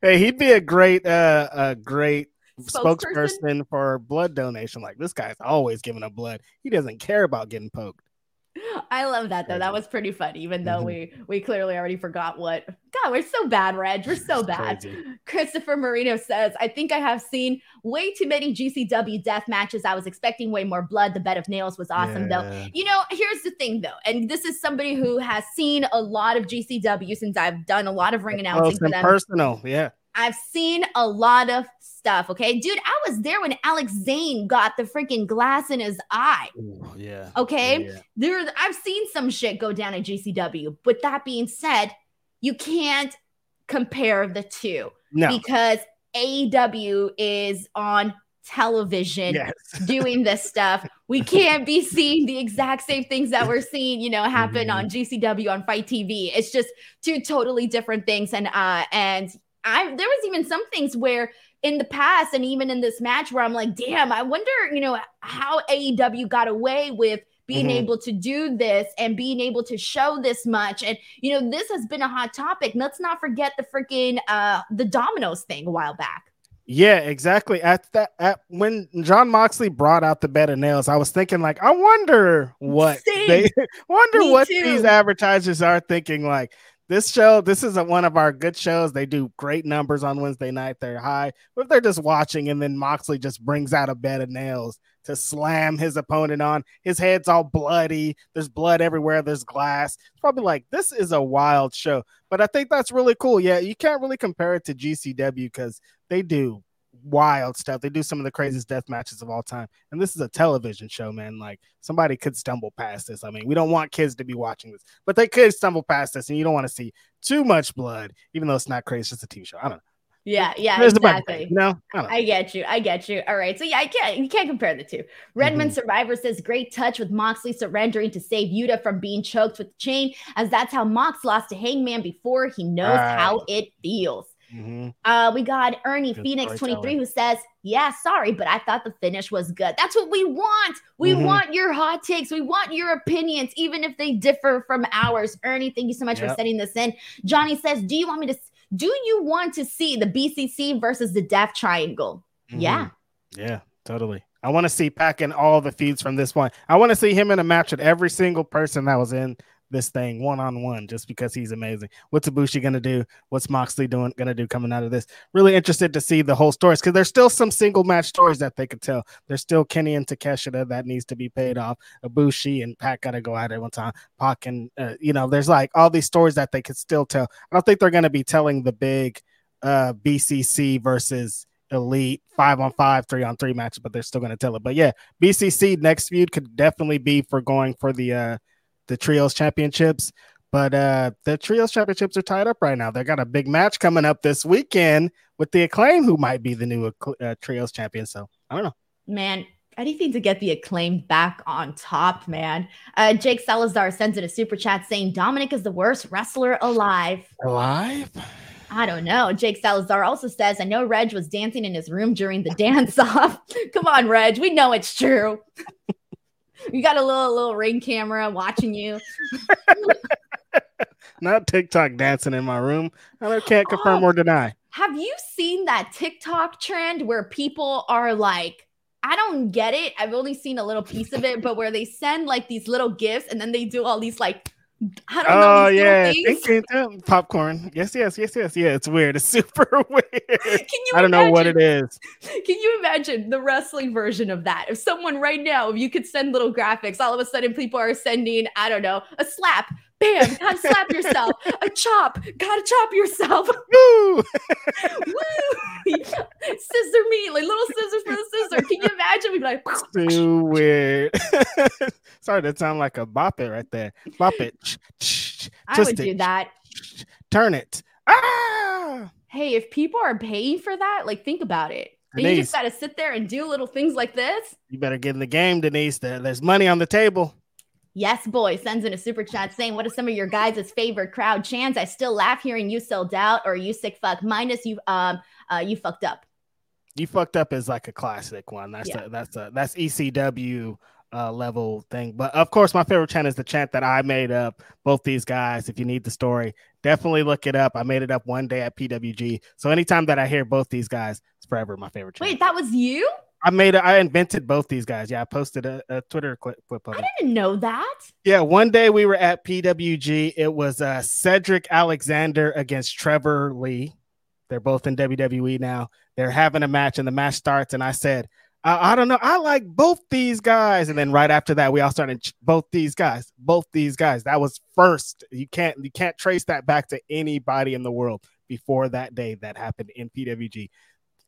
Hey, he'd be a great uh a great Spokesperson? spokesperson for blood donation. Like this guy's always giving up blood. He doesn't care about getting poked. I love that though. That was pretty fun, even though Mhm. we we clearly already forgot what. God, we're so bad, Reg. We're so bad. crazy. Christopher Marino says, I think I have seen way too many GCW death matches. I was expecting way more blood. The bed of nails was awesome though. You know, here's the thing though, and this is somebody who has seen a lot of GCW since I've done a lot of ring announcing Close for them. personal. Yeah. I've seen a lot of stuff. Okay, dude, I was there when Alex Zayne got the freaking glass in his eye. Ooh, yeah. Okay, Yeah. there I've seen some shit go down at GCW. But that being said, you can't compare the two No. because AEW is on television Yes. doing this stuff. We can't be seeing the exact same things that we're seeing, you know, happen Mhm. on GCW on FITE TV. It's just two totally different things. And uh and I there was even some things where in the past and even in this match where I'm like, damn, I wonder, you know, how AEW got away with being Mhm. able to do this and being able to show this much. And you know, this has been a hot topic. Let's not forget the freaking uh the dominoes thing a while back. Yeah, exactly. At that, at when Jon Moxley brought out the bed of nails, I was thinking like, I wonder what Same. they wonder Me what too. these advertisers are thinking. Like this show, this is a, one of our good shows. They do great numbers on Wednesday night. They're high. But if they're just watching and then Moxley just brings out a bed of nails to slam his opponent on? His head's all bloody. There's blood everywhere. There's glass. It's probably like this is a wild show. But I think that's really cool. Yeah, you can't really compare it to GCW because they do wild stuff. They do some of the craziest death matches of all time. And this is a television show, man. Like somebody could stumble past this. I mean, we don't want kids to be watching this, but they could stumble past this, and you don't want to see too much blood, even though it's not crazy. It's just a TV show. I don't know. Yeah, yeah, There's a bunch of exactly. No, I. I get you. I get you. All right. So yeah, I can't you can't compare the two. Redmond Mm-hmm. Survivor says great touch with Moxley surrendering to save Yuta from being choked with the chain, as that's how Mox lost to Hangman before. He knows Ah. how it feels. Mhm. Uh, we got Ernie Good Phoenix 23 who says, Yeah, sorry, but I thought the finish was good. That's what we want. We Mhm. want your hot takes. We want your opinions, even if they differ from ours. Ernie, thank you so much for Yep. sending this in. Johnny says, Do you want me to do you want to see the BCC versus the Death Triangle? Yeah. Mhm. Yeah, totally. I want to see Pac in all the feeds from this one. I want to see him in a match with every single person that was in this thing one on one, just because he's amazing. What's Ibushi gonna do? What's Moxley doing gonna do coming out of this? Really interested to see the whole stories because there's still some single match stories that they could tell. There's still Kenny and Takeshita that needs to be paid off. Ibushi and Pac gotta go at it one time. Pac and uh, you know, there's like all these stories that they could still tell. I don't think they're gonna be telling the big uh BCC versus elite five on five, three on three matches, but they're still going to tell it. But yeah, BCC next feud could definitely be for going for the uh the trios championships. But uh the trios championships are tied up right now. They got a big match coming up this weekend with the acclaim, who might be the new uh, trios champion. So I don't know. Man, anything to get the acclaim back on top, man. Uh, Jake Salazar sends in a super chat saying Dominik is the worst wrestler alive. Alive? I don't know. Jake Salazar also says, I know Reg was dancing in his room during the dance off. Come on, Reg. We know it's true. You got a little little ring camera watching you. Not TikTok dancing in my room. I can't confirm oh, or deny. Have you seen that TikTok trend where people are like, I don't get it. I've only seen a little piece of it, but where they send like these little gifts and then they do all these like I don't oh, know. yeah, think, popcorn. Yes, yes, yes, yes, yeah. It's weird. It's super weird. Can you? I don't imagine, know what it is. Can you imagine the wrestling version of that? If someone right now, if you could send little graphics, all of a sudden people are sending, I don't know, a slap, Bam, gotta slap yourself. A chop, gotta chop yourself. Woo! Woo! Scissor me, like little scissors for the scissor. Can you imagine? We'd be like, too weird. Sorry, that sound like a bop it right there. Bop it. I would do that. Turn it. Ah! Hey, if people are paying for that, like think about it. Denise, you just got to sit there and do little things like this. You better get in the game, Denise. There's money on the table. Yes, boy sends in a super chat saying, What are some of your guys' favorite crowd chants? I still laugh hearing you sold out or you sick fuck. Minus you um uh you fucked up. You fucked up is like a classic one. That's yeah. a, that's a that's ECW uh, level thing. But of course, my favorite chant is the chant that I made up. Both these guys, if you need the story, definitely look it up. I made it up one day at PWG. So anytime that I hear both these guys, it's forever my favorite chant. Wait, that was you? I made it. I invented both these guys. Yeah, I posted a, a Twitter clip, clip of it. I didn't know that. Yeah, one day we were at PWG. It was uh, Cedric Alexander against Trevor Lee. They're both in WWE now. They're having a match, and the match starts. And I said, I, I don't know. I like both these guys. And then right after that, we all started ch- both these guys, both these guys. That was first. You can't you can't trace that back to anybody in the world before that day that happened in PWG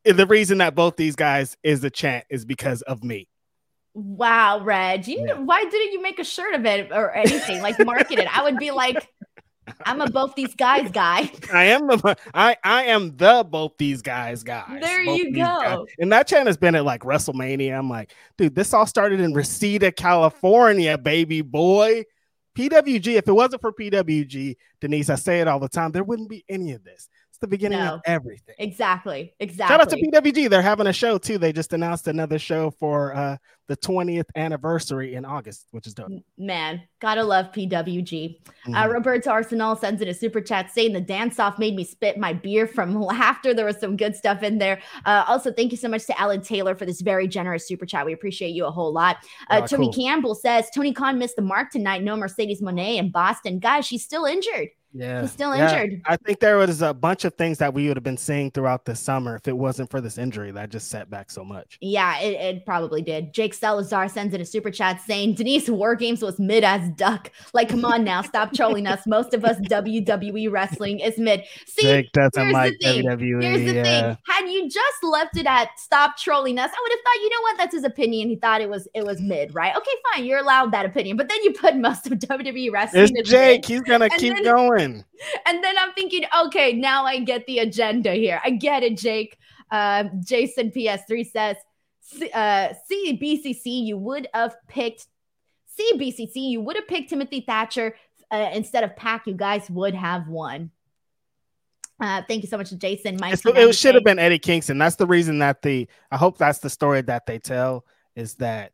the reason that both these guys is the chant is because of me. Wow, Reg, you, yeah. why didn't you make a shirt of it or anything like market it? I would be like, I'm a both these guys guy. I am the I I am the both these guys guy. There both you go. Guys. And that chant has been at like WrestleMania. I'm like, dude, this all started in Reseda, California, baby boy. PWG. If it wasn't for PWG, Denise, I say it all the time, there wouldn't be any of this. It's the beginning no. of everything. Exactly. Exactly. Shout out to PWG. They're having a show too. They just announced another show for uh, the 20th anniversary in August, which is dope. Man, gotta love PWG. Uh, mm-hmm. Uh, Roberto Arsenal sends in a super chat saying the dance off made me spit my beer from laughter. There was some good stuff in there. Uh, also, thank you so much to Alan Taylor for this very generous super chat. We appreciate you a whole lot. Uh, oh, Tony cool. Campbell says Tony Khan missed the mark tonight. No Mercedes Moné in Boston. Guys, she's still injured. Yeah. He's still injured. I think there was a bunch of things that we would have been seeing throughout the summer if it wasn't for this injury that just set back so much. Yeah, it, it probably did. Jake Salazar sends in a super chat saying Denise War Games was mid as duck. Like, come on now, stop trolling us. Most of us WWE wrestling is mid. See, Jake doesn't like WWE. Here's the yeah. thing. Had you just left it at stop trolling us, I would have thought, you know what? That's his opinion. He thought it was it was mid, right? Okay, fine. You're allowed that opinion. But then you put most of WWE wrestling. It's Jake. Mid. He's gonna and keep then, going. And then I'm thinking, okay, now I get the agenda here. I get it, Jake. Uh, Jason PS3 says, uh, CBCC, you would have picked CBCC, you would have picked Timothy Thatcher uh, instead of Pac. You guys would have won. Uh, thank you so much, Jason. Mike, it should have been Eddie Kingston. That's the reason that the I hope that's the story that they tell is that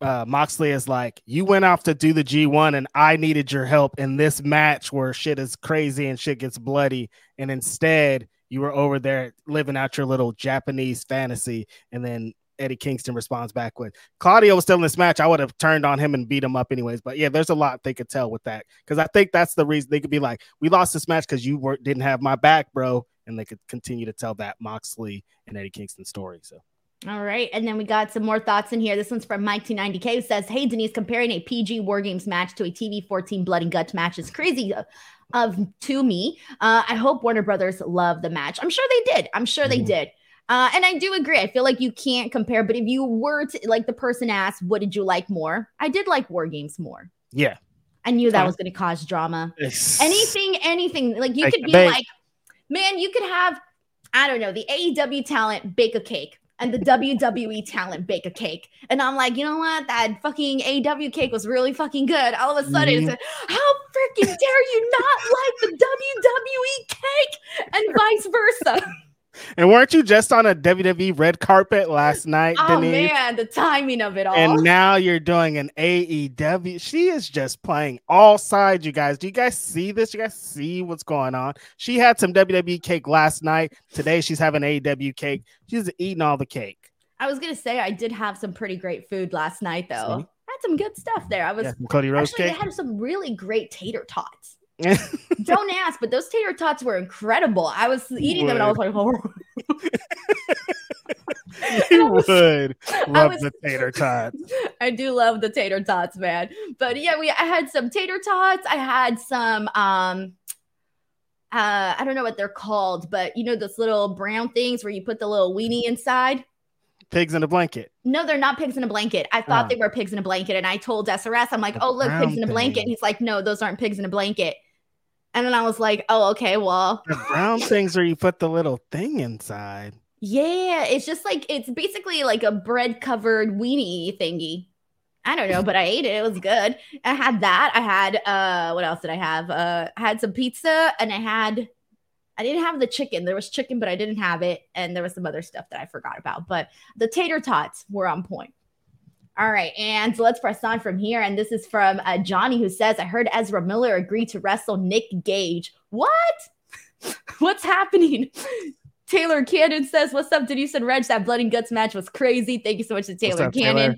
uh, Moxley is like, you went off to do the G1 and I needed your help in this match where shit is crazy and shit gets bloody. And instead, you were over there living out your little Japanese fantasy. And then Eddie Kingston responds back with Claudio was still in this match. I would have turned on him and beat him up anyways. But yeah, there's a lot they could tell with that because I think that's the reason they could be like, we lost this match because you were, didn't have my back, bro. And they could continue to tell that Moxley and Eddie Kingston story. So all right. And then we got some more thoughts in here. This one's from Mike290K who says, Hey, Denise, comparing a PG War Games match to a TV 14 Blood and Guts match is crazy of to me. Uh, I hope Warner Brothers love the match. I'm sure they did. I'm sure mm-hmm. they did. Uh, and I do agree. I feel like you can't compare, but if you were to, like the person asked, what did you like more? I did like War Games more. Yeah. I knew that was going to cause drama. anything, anything. Like you could be like, man, you could have, I don't know, the AEW talent bake a cake and the WWE talent bake a cake. And I'm like, you know what? That fucking AW cake was really fucking good. All of a sudden, mm-hmm. it's how freaking dare you not like the WWE cake? So And weren't you just on a WWE red carpet last night, Oh Denise? man, the timing of it all. And now you're doing an AEW. She is just playing all sides, you guys. Do you guys see this? You guys see what's going on? She had some WWE cake last night. Today she's having AEW cake. She's eating all the cake. I was gonna say I did have some pretty great food last night though. See? I had some good stuff there. I was Yeah, Cody Rhodes actually they cake. had some really great tater tots. Don't ask, but those tater tots were incredible. I was eating them and I was like, oh. you would love was- the tater tots. I do love the tater tots, man. But yeah, we I had some tater tots. I had some um uh I don't know what they're called, but you know those little brown things where you put the little weenie inside. Pigs in a blanket. No, they're not pigs in a blanket. I thought Oh. they were pigs in a blanket, and I told SRS, I'm like, "Oh, look, pigs in a blanket." And he's like, "No, those aren't pigs in a blanket." And then I was like, "Oh, okay, well, The brown things where you put the little thing inside. yeah, it's just like it's basically like a bread covered weenie thingy." I don't know, but I ate it. It was good. I had that. I had uh, what else did I have? Uh, I had some pizza, and I had. I didn't have the chicken. There was chicken, but I didn't have it, and there was some other stuff that I forgot about. But the tater tots were on point. All right, and let's press on from here. And this is from uh, Johnny, who says, "I heard Ezra Miller agreed to wrestle Nick Gage. What? What's happening?" Taylor Cannon says, "What's up, Denise and Reg? That blood and guts match was crazy. Thank you so much to Taylor up, Cannon." Taylor?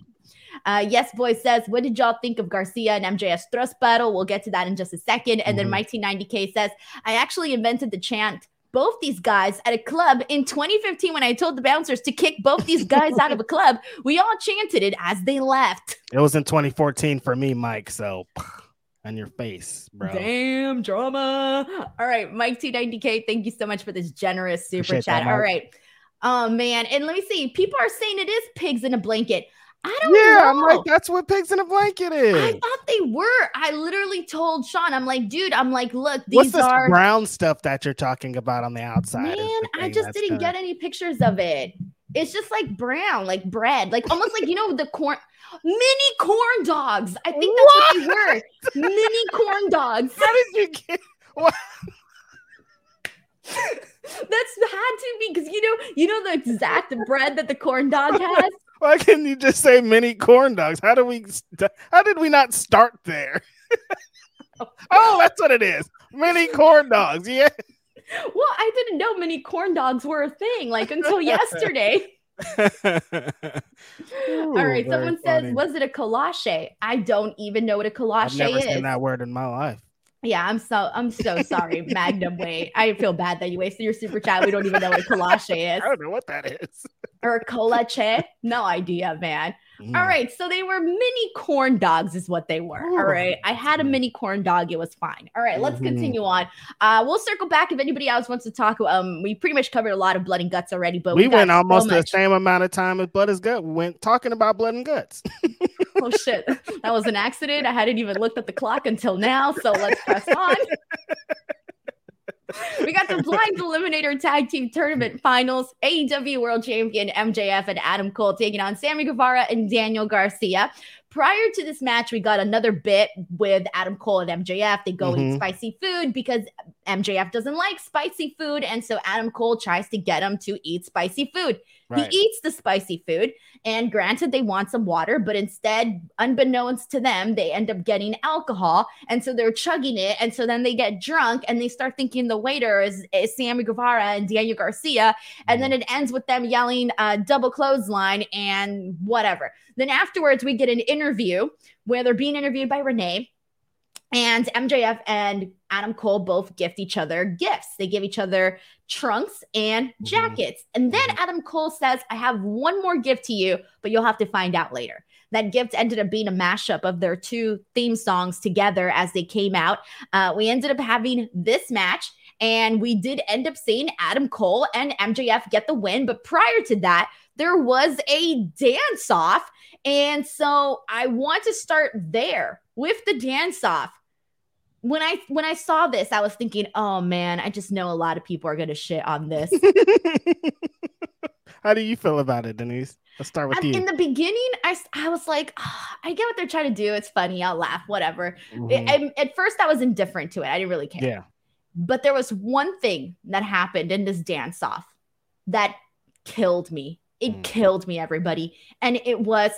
Uh, yes, boy says, what did y'all think of Garcia and MJF's thrust battle? We'll get to that in just a second. And then Mhm. Mike T90K says, I actually invented the chant both these guys at a club in 2015 when I told the bouncers to kick both these guys out of a club. We all chanted it as they left. It was in 2014 for me, Mike. So on your face, bro. Damn drama. All right, Mike T90K, thank you so much for this generous super Appreciate chat. that, All Mike. right. Oh man, and let me see. People are saying it is pigs in a blanket. I don't Yeah, know. I'm like, that's what pigs in a blanket is. I thought they were. I literally told Sean, I'm like, dude, I'm like, look, these What's this are brown stuff that you're talking about on the outside? man. the I just didn't get any pictures of it. It's just like brown, like bread, like almost like you know the corn, mini corn dogs. I think that's what, they were, mini corn dogs. How did you get? That's had to be because you know, you know the exact bread that the corn dog has. Why couldn't you just say mini corn dogs? How do we? How did we not start there? oh, that's what it is. Mini corn dogs. Yeah. Well, I didn't know mini corn dogs were a thing like until yesterday. All right, someone very says, was it a kolache? I don't even know what a I've kolache never is. seen that word in my life. Yeah, I'm so I'm so sorry, Magnum Way. I feel bad that you wasted your super chat. We don't even know what kolache is I don't know what that is. or a kolache. No idea, man. Mm. All right, so they were mini corn dogs, is what they were. All Ooh. right, I had a mini corn dog. It was fine. All right, let's Mhm. continue on. Uh, we'll circle back if anybody else wants to talk. Um, we pretty much covered a lot of blood and guts already, but we got went so almost the same amount of time as Blood is Gut. We went talking about blood and guts. Oh shit, that was an accident. I hadn't even looked at the clock until now. So let's press on. we got the blind eliminator tag team tournament finals. AEW World Champion MJF and Adam Cole taking on Sammy Guevara and Daniel Garcia. Prior to this match, we got another bit with Adam Cole and MJF. They go eat Mhm. spicy food because MJF doesn't like spicy food. And so Adam Cole tries to get him to eat spicy food. Right. He eats the spicy food, and granted, they want some water, but instead, unbeknownst to them, they end up getting alcohol, and so they're chugging it, and so then they get drunk, and they start thinking the waiter is, is Sammy Guevara and Daniel Garcia, and then it ends with them yelling uh, double clothesline and whatever. Then afterwards, we get an interview where they're being interviewed by Renee. And MJF and Adam Cole both gift each other gifts. They give each other trunks and Mhm. jackets. And then Adam Cole says, I have one more gift to you, but you'll have to find out later. That gift ended up being a mashup of their two theme songs together as they came out. Uh, we ended up having this match, and we did end up seeing Adam Cole and MJF get the win. But prior to that, there was a dance off. And so I want to start there with the dance off. When I when I saw this, I was thinking, oh man, I just know a lot of people are gonna shit on this. How do you feel about it, Denise? Let's start with At- you. in the beginning, I, I was like, "Ah, I get what they're trying to do. It's funny. I'll laugh, whatever. Mhm. I- I- at first, I was indifferent to it. I didn't really care. yeah. But there was one thing that happened in this dance off that killed me. It mm. killed me, everybody. And it was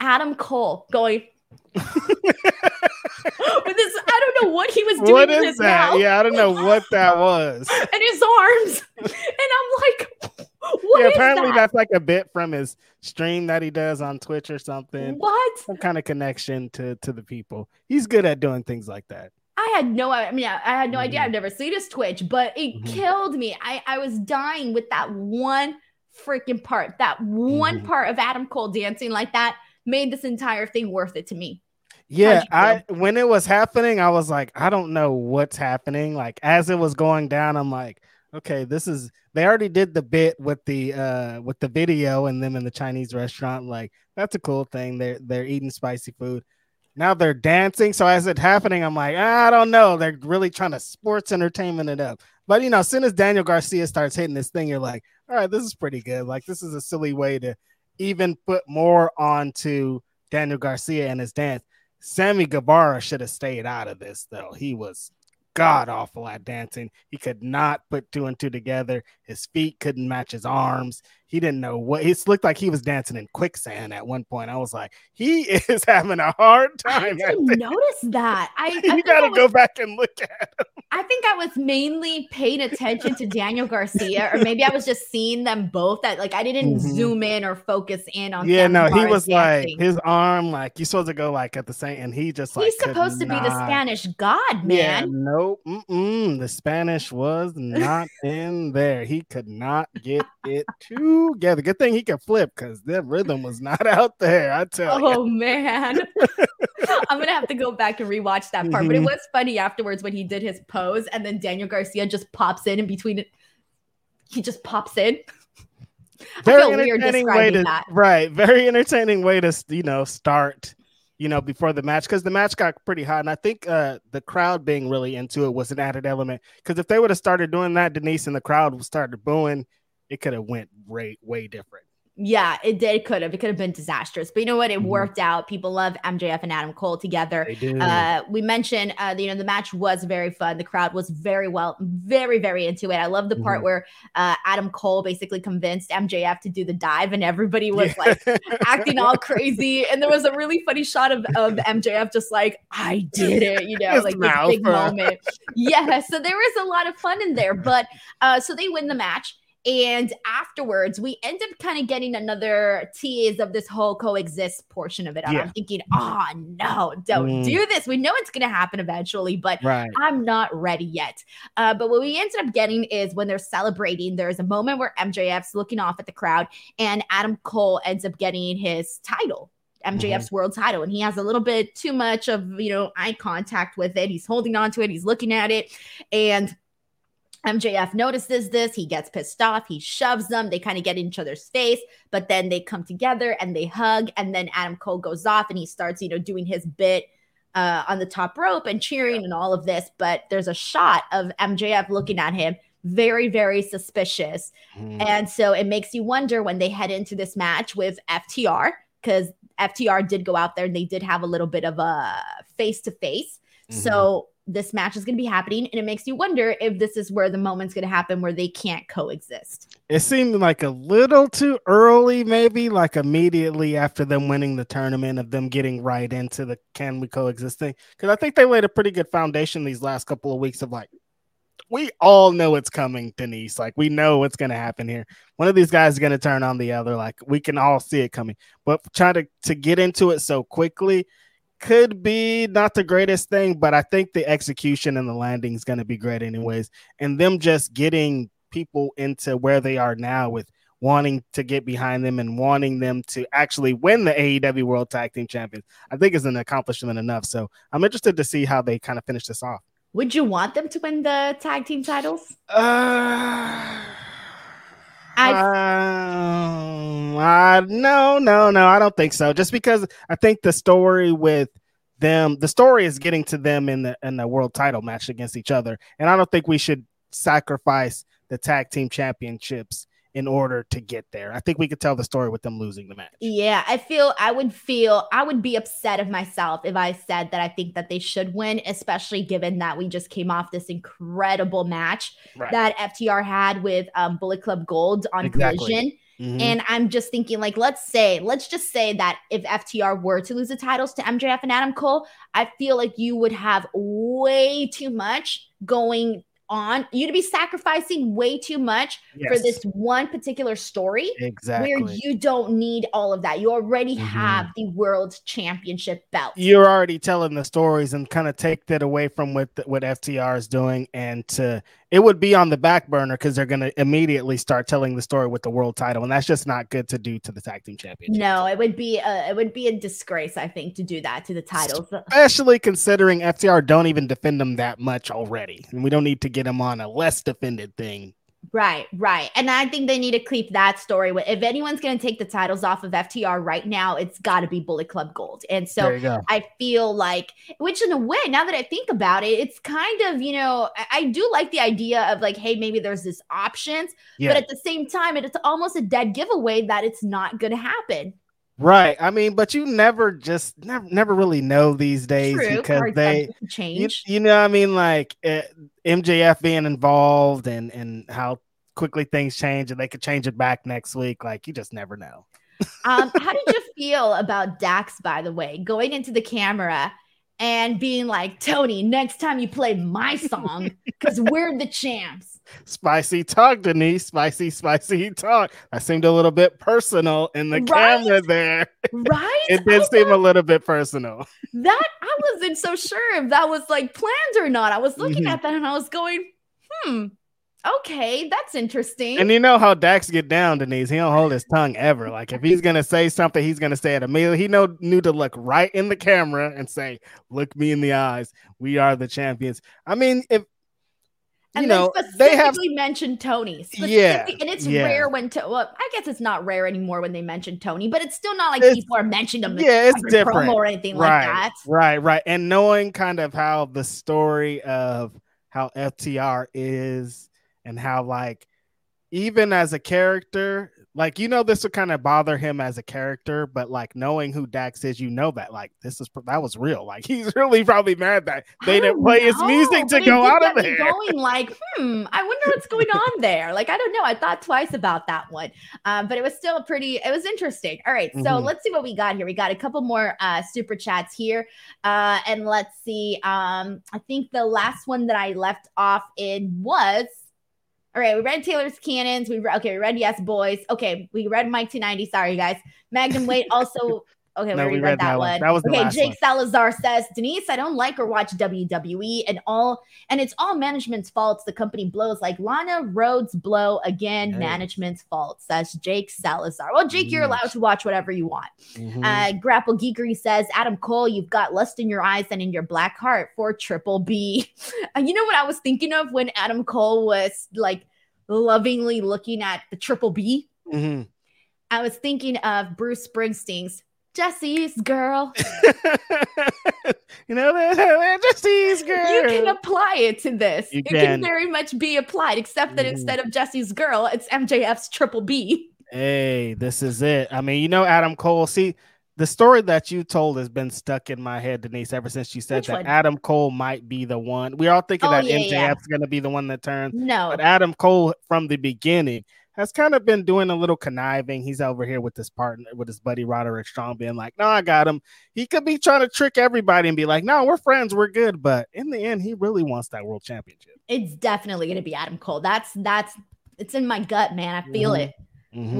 Adam Cole going with this. Don't know what he was doing. What is that? Mouth. Yeah, I don't know what that was. and his arms. And I'm like, what yeah, apparently that? that's like a bit from his stream that he does on Twitch or something. What? Some kind of connection to to the people. He's good at doing things like that. I had no I mean I had no mm-hmm. idea. I've never seen his Twitch, but it mm-hmm. killed me. I I was dying with that one freaking part. That one mm-hmm. part of Adam Cole dancing like that made this entire thing worth it to me. Yeah, I when it was happening, I was like, I don't know what's happening. Like as it was going down, I'm like, okay, this is they already did the bit with the uh with the video and them in the Chinese restaurant. Like that's a cool thing. They're they're eating spicy food. Now they're dancing. So as it's happening, I'm like, I don't know. They're really trying to sports entertainment it up. But you know, as soon as Daniel Garcia starts hitting this thing, you're like, all right, this is pretty good. Like this is a silly way to even put more onto Daniel Garcia and his dance. Sammy Guevara should have stayed out of this, though. He was god awful at dancing. He could not put two and two together. His feet couldn't match his arms. He didn't know what it looked like he was dancing in quicksand at one point. I was like, he is having a hard time. I didn't notice that. I, I you got to go back and look at him. I think I was mainly paying attention to Daniel Garcia, or maybe I was just seeing them both. That like I didn't mm-hmm. zoom in or focus in on. Yeah, no, he was dancing. like his arm, like you're supposed to go like at the same, and he just like he's supposed to not. be the Spanish god, man. Yeah, nope, the Spanish was not in there. He could not get it together. Good thing he could flip because that rhythm was not out there. I tell oh, you. Oh man. I'm gonna have to go back and rewatch that part. Mm-hmm. But it mm-hmm. was funny afterwards when he did his pose and then Daniel Garcia just pops in in between it. He just pops in. Very entertaining way to that. right. Very entertaining way to you know start you know, before the match because the match got pretty hot. And I think uh, the crowd being really into it was an added element. Because if they would have started doing that, Denise and the crowd started booing, it could have went way, way different. Yeah, it did. It could have. It could have been disastrous. But you know what? It mm-hmm. worked out. People love MJF and Adam Cole together. They do. Uh, we mentioned, uh, you know, the match was very fun. The crowd was very well, very, very into it. I love the part mm-hmm. where uh, Adam Cole basically convinced MJF to do the dive, and everybody was yeah. like acting all crazy. And there was a really funny shot of, of MJF just like, "I did it," you know, His like this big moment. yeah. So there was a lot of fun in there. But uh, so they win the match. And afterwards, we end up kind of getting another tease of this whole coexist portion of it. Yeah. I'm thinking, oh no, don't mm. do this. We know it's going to happen eventually, but right. I'm not ready yet. Uh, but what we ended up getting is when they're celebrating, there's a moment where MJF's looking off at the crowd, and Adam Cole ends up getting his title. MJF's mm-hmm. world title, and he has a little bit too much of you know eye contact with it. He's holding on to it, he's looking at it, and MJF notices this. He gets pissed off. He shoves them. They kind of get in each other's face, but then they come together and they hug. And then Adam Cole goes off and he starts, you know, doing his bit uh, on the top rope and cheering and all of this. But there's a shot of MJF looking at him, very, very suspicious. Mm. And so it makes you wonder when they head into this match with FTR, because FTR did go out there and they did have a little bit of a face to face. So this match is going to be happening and it makes you wonder if this is where the moment's going to happen where they can't coexist. It seemed like a little too early maybe like immediately after them winning the tournament of them getting right into the can we coexist thing. Because i think they laid a pretty good foundation these last couple of weeks of like we all know it's coming denise. Like we know what's going to happen here. One of these guys is going to turn on the other. Like we can all see it coming. But trying to to get into it so quickly could be not the greatest thing, but I think the execution and the landing is going to be great, anyways. And them just getting people into where they are now with wanting to get behind them and wanting them to actually win the AEW World Tag Team Champions, I think is an accomplishment enough. So I'm interested to see how they kind of finish this off. Would you want them to win the tag team titles? Uh, um, uh, no, no, no, I don't think so. Just because I think the story with them, the story is getting to them in the in the world title match against each other, and I don't think we should sacrifice the tag team championships in order to get there. I think we could tell the story with them losing the match. Yeah, I feel I would feel I would be upset of myself if I said that I think that they should win, especially given that we just came off this incredible match right. that FTR had with um, Bullet Club Gold on exactly. Collision. Mm-hmm. And I'm just thinking, like, let's say, let's just say that if FTR were to lose the titles to MJF and Adam Cole, I feel like you would have way too much going on you to be sacrificing way too much yes. for this one particular story exactly where you don't need all of that you already mm-hmm. have the world championship belt you're already telling the stories and kind of take that away from what what ftr is doing and to it would be on the back burner because they're going to immediately start telling the story with the world title, and that's just not good to do to the tag team championship. No, it would be a, it would be a disgrace, I think, to do that to the titles, especially considering FTR don't even defend them that much already, and we don't need to get them on a less defended thing Right, right. And I think they need to keep that story. With if anyone's going to take the titles off of FTR right now, it's got to be Bullet Club Gold. And so I feel like, which in a way, now that I think about it, it's kind of, you know, I, I do like the idea of like, hey, maybe there's this options, yeah. but at the same time, it's almost a dead giveaway that it's not going to happen. Right. I mean, but you never just never never really know these days True. because they change. You, you, know, I mean, like uh, eh, MJF being involved and and how quickly things change and they could change it back next week. Like you just never know. um, how did you feel about Dax, by the way, going into the camera and being like, Tony, next time you play my song, because we're the champs. Spicy talk, Denise. Spicy, spicy talk. That seemed a little bit personal in the right? camera there. Right? it did seem a little bit personal. That I wasn't so sure if that was like planned or not. I was looking mm-hmm. at that and I was going, hmm. Okay, that's interesting. And you know how Dax get down, Denise. He don't hold his tongue ever. Like if he's gonna say something, he's gonna say it immediately. He know knew to look right in the camera and say, "Look me in the eyes. We are the champions." I mean, if and you know, they have mentioned Tony. Yeah, and it's yeah. rare when to. Well, I guess it's not rare anymore when they mention Tony, but it's still not like it's, people are mentioning him. Yeah, it's different or anything right, like that. Right, right, and knowing kind of how the story of how FTR is and how like even as a character like you know this would kind of bother him as a character but like knowing who dax is you know that like this is that was real. Like he's really probably mad that they didn't play know, his music to go out of there. going like hmm i wonder what's going on there. Like i don't know i thought twice about that one um, but it was still pretty it was interesting. All right so mm-hmm. let's see what we got here. We got a couple more uh super chats here uh and let's see um i think the last one that i left off in was all right, we read Taylor's cannons. We re- okay, we read Yes Boys. Okay, we read Mike 290. Sorry, guys. Magnum Weight also. Okay, no, we, read, read, that, that one. one. That was okay. Jake one. Salazar says Denise, I don't like or watch WWE, and all, and it's all management's faults. The company blows like Lana Rhoades blow again. Hey. Management's fault says Jake Salazar. Well, Jake, you're allowed to watch whatever you want. Mm-hmm. Uh, Grapple Geekery says Adam Cole, you've got lust in your eyes and in your black heart for Triple B. and you know what I was thinking of when Adam Cole was like lovingly looking at the triple B. Mm-hmm. I was thinking of Bruce Springsteen's Jesse's girl. you know that Jesse's girl. You can apply it to this. You it can. can very much be applied, except that mm. instead of Jesse's girl, it's MJF's triple B. Hey, this is it. I mean, you know, Adam Cole. See, the story that you told has been stuck in my head, Denise, ever since you said Which that one? Adam Cole might be the one. We're all thinking oh, that yeah, MJF's yeah. going to be the one that turns. No, but Adam Cole from the beginning has kind of been doing a little conniving. He's over here with his partner, with his buddy Roderick Strong, being like, "No, I got him." He could be trying to trick everybody and be like, "No, we're friends, we're good." But in the end, he really wants that world championship. It's definitely going to be Adam Cole. That's that's it's in my gut, man. I feel mm-hmm. it. Mm-hmm.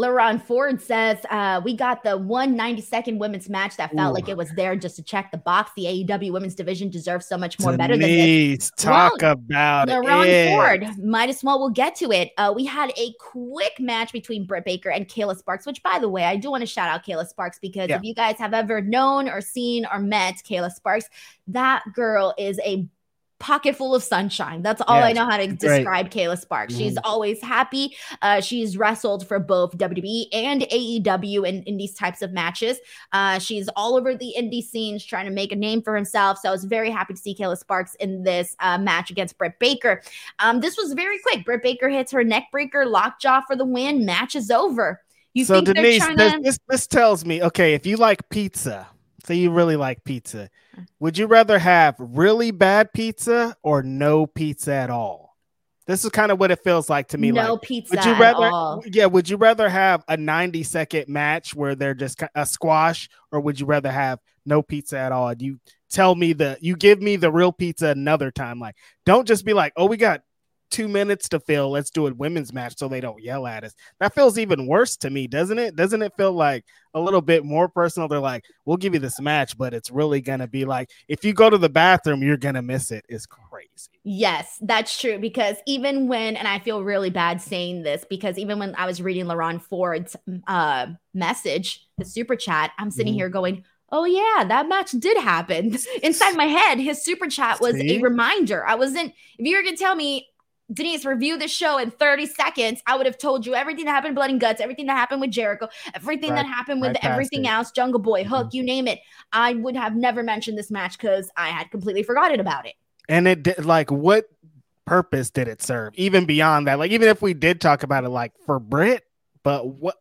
LaRon Ford says, uh, we got the 190 second women's match that felt Ooh. like it was there just to check the box. The AEW women's division deserves so much more Denise, better than this. Talk well, about LaRon it. Ford, might as well we'll get to it. Uh, we had a quick match between Britt Baker and Kayla Sparks, which by the way, I do want to shout out Kayla Sparks because yeah. if you guys have ever known or seen or met Kayla Sparks, that girl is a pocket full of sunshine. That's all I know how to describe Kayla Sparks. Mm-hmm. She's always happy. Uh, she's wrestled for both WWE and AEW in, in these types of matches. Uh, she's all over the indie scenes trying to make a name for himself. So I was very happy to see Kayla Sparks in this uh, match against Britt Baker. Um, this was very quick. Britt Baker hits her neck breaker, lockjaw for the win. Match is over. You so Denise, to- this this tells me okay if you like pizza say you really like pizza, mm. would you rather have really bad pizza or no pizza at all? This is kind of what it feels like to me. No like, pizza would you rather, Yeah, would you rather have a 90 second match where they're just a squash, or would you rather have no pizza at all? You tell me the you give me the real pizza another time. Like, don't just be like, oh, we got two minutes to fill. Let's do a women's match so they don't yell at us. That feels even worse to me, doesn't it? Doesn't it feel like a little bit more personal? They're like, we'll give you this match, but it's really gonna be like if you go to the bathroom, you're gonna miss it. It's crazy. Yes, that's true. Because even when, and I feel really bad saying this, because even when I was reading LaRon Ford's uh, message, the super chat, I'm sitting mm-hmm. here going, oh yeah, that match did happen. Inside my head, his super chat was See? a reminder. I wasn't, if you were gonna tell me Denise, review the show in 30 seconds. I would have told you everything that happened, Blood and Guts, everything that happened with Jericho, everything right, that happened with right everything else, Jungle Boy, Hook, mm-hmm. you name it. I would have never mentioned this match because I had completely forgotten about it. And it did, like, what purpose did it serve? Even beyond that, like, even if we did talk about it, like, for Britt, but what?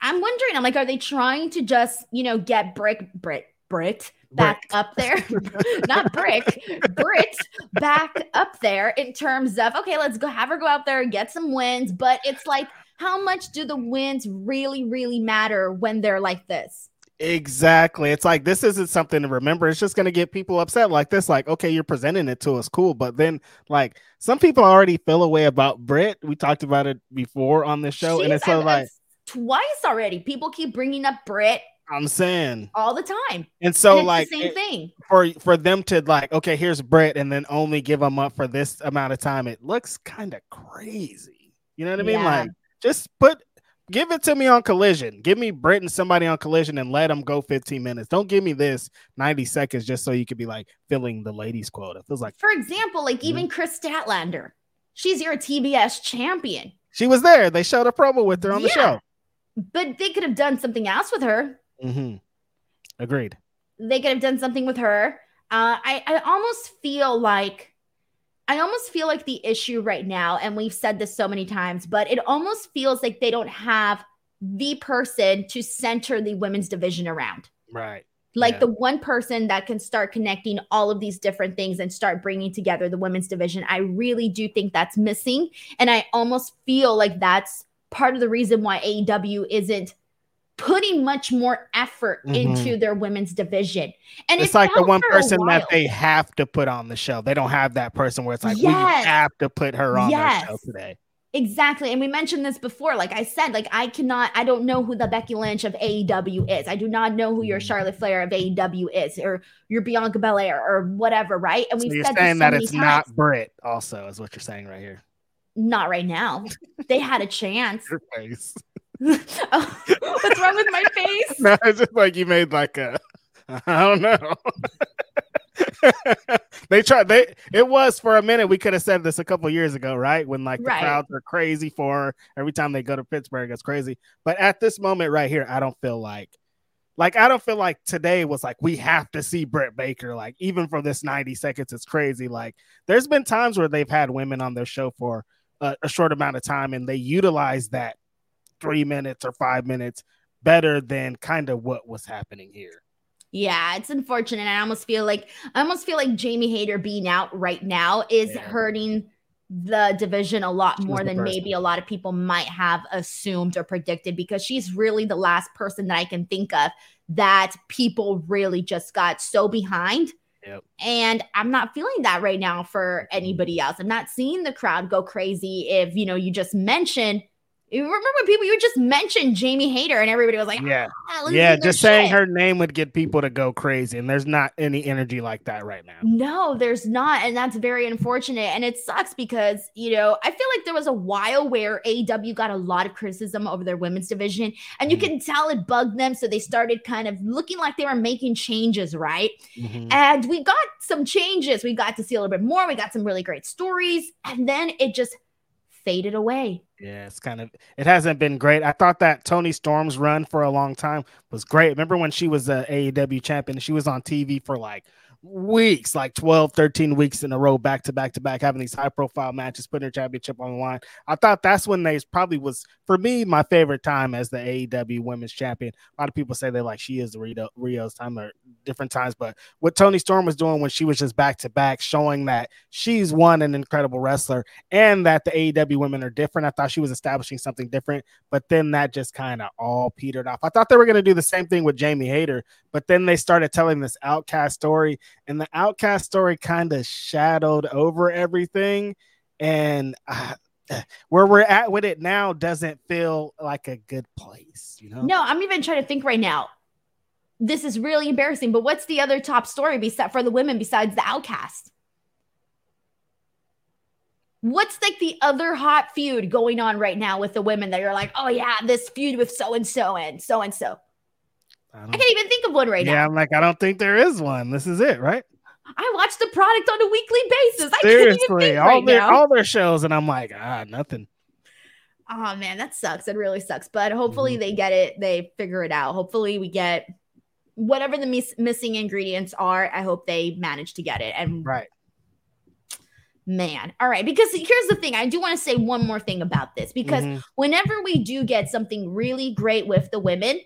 I'm wondering, I'm like, are they trying to just, you know, get Brick, Britt, Brit back up there, not brick, Brit back up there in terms of okay, let's go have her go out there and get some wins. But it's like, how much do the wins really, really matter when they're like this? Exactly. It's like this isn't something to remember. It's just going to get people upset like this. Like, okay, you're presenting it to us, cool. But then, like, some people already feel a way about Britt. We talked about it before on this show, She's, and it's so like twice already. People keep bringing up Britt I'm saying all the time. And so, and like, same it, thing for for them to like, okay, here's Britt, and then only give them up for this amount of time. It looks kind of crazy. You know what I mean? Yeah. Like, just put give it to me on collision. Give me Britt and somebody on collision and let them go 15 minutes. Don't give me this 90 seconds just so you could be like filling the ladies' quota. It feels like, for example, like mm-hmm. even Kris Statlander, she's your TBS champion. She was there. They showed a promo with her on yeah. the show. But they could have done something else with her. Mm-hmm. Agreed. They could have done something with her. Uh, I, I almost feel like I almost feel like the issue right now, and we've said this so many times, but it almost feels like they don't have the person to center the women's division around. Right. Like yeah. the one person that can start connecting all of these different things and start bringing together the women's division. I really do think that's missing. And I almost feel like that's part of the reason why AEW isn't putting much more effort mm-hmm. into their women's division. And it's, like the one person that they have to put on the show. They don't have that person where it's like, yes. we have to put her on yes. the show today. Exactly. And we mentioned this before. Like I said, like I cannot, I don't know who the Becky Lynch of AEW is. I do not know who your mm. Charlotte Flair of AEW is or your Bianca Belair or whatever, right? And we so said saying so that it's times. not Britt, also, is what you're saying right here. Not right now. they had a chance. Oh, what's wrong with my face? No, it's just like you made like a I don't know. they tried they it was for a minute we could have said this a couple years ago right when like the right. crowds are crazy for every time they go to pittsburgh it's crazy but at this moment right here i don't feel like like i don't feel like today was like we have to see britt baker like even for this 90 seconds it's crazy like there's been times where they've had women on their show for a, a short amount of time and they utilize that three minutes or five minutes better than kind of what was happening here. Yeah, it's unfortunate. I almost feel like I almost feel like Jamie Hayter being out right now is yeah. hurting the division a lot more than person. maybe a lot of people might have assumed or predicted because she's really the last person that I can think of that people really just got so behind. Yep. And I'm not feeling that right now for anybody else. I'm not seeing the crowd go crazy if, you know, you just mentioned You remember when people you just mentioned Jamie Hayter and everybody was like, Yeah. ah, Yeah, just saying her name would get people to go crazy, and there's not any energy like that right now. No, there's not. And that's very unfortunate. And it sucks because, you know, I feel like there was a while where AW got a lot of criticism over their women's division. And you Mhm. can tell it bugged them. So they started kind of looking like they were making changes, right? Mhm. And we got some changes. We got to see a little bit more. We got some really great stories. And then it just faded away. Yeah, it's kind of it hasn't been great. I thought that Toni Storm's run for a long time was great. Remember when she was a AEW champion? She was on TV for like weeks, like 12, 13 weeks in a row, back to back to back, having these high profile matches, putting her championship on the line. I thought that's when they probably was for me my favorite time as the AEW women's champion. A lot of people say they like she is the Riho, Riho's time or different times, but what Toni Storm was doing when she was just back to back, showing that she's one an incredible wrestler and that the AEW women are different. I thought she was establishing something different, but then that just kind of all petered off. I thought they were going to do the same thing with Jamie Hayter, but then they started telling this outcast story, and the outcast story kind of shadowed over everything. And uh, where we're at with it now doesn't feel like a good place, you know? No, I'm even trying to think right now. This is really embarrassing, but what's the other top story besides for the women besides the outcast? What's like the other hot feud going on right now with the women that you're like, oh yeah, this feud with so and so and so and so? I I can't even think of one right yeah, now. Yeah, I'm like, I don't think there is one. This is it, right? I watch the product on a weekly basis. I Seriously, all right their now. all their shows, and I'm like, ah, nothing. Oh man, that sucks. It really sucks. But hopefully Mm-hmm. they get it. They figure it out. Hopefully we get whatever the mis- missing ingredients are. I hope they manage to get it. And Right. man, all right. Because here's the thing. I do want to say one more thing about this because Mhm. whenever we do get something really great with the women,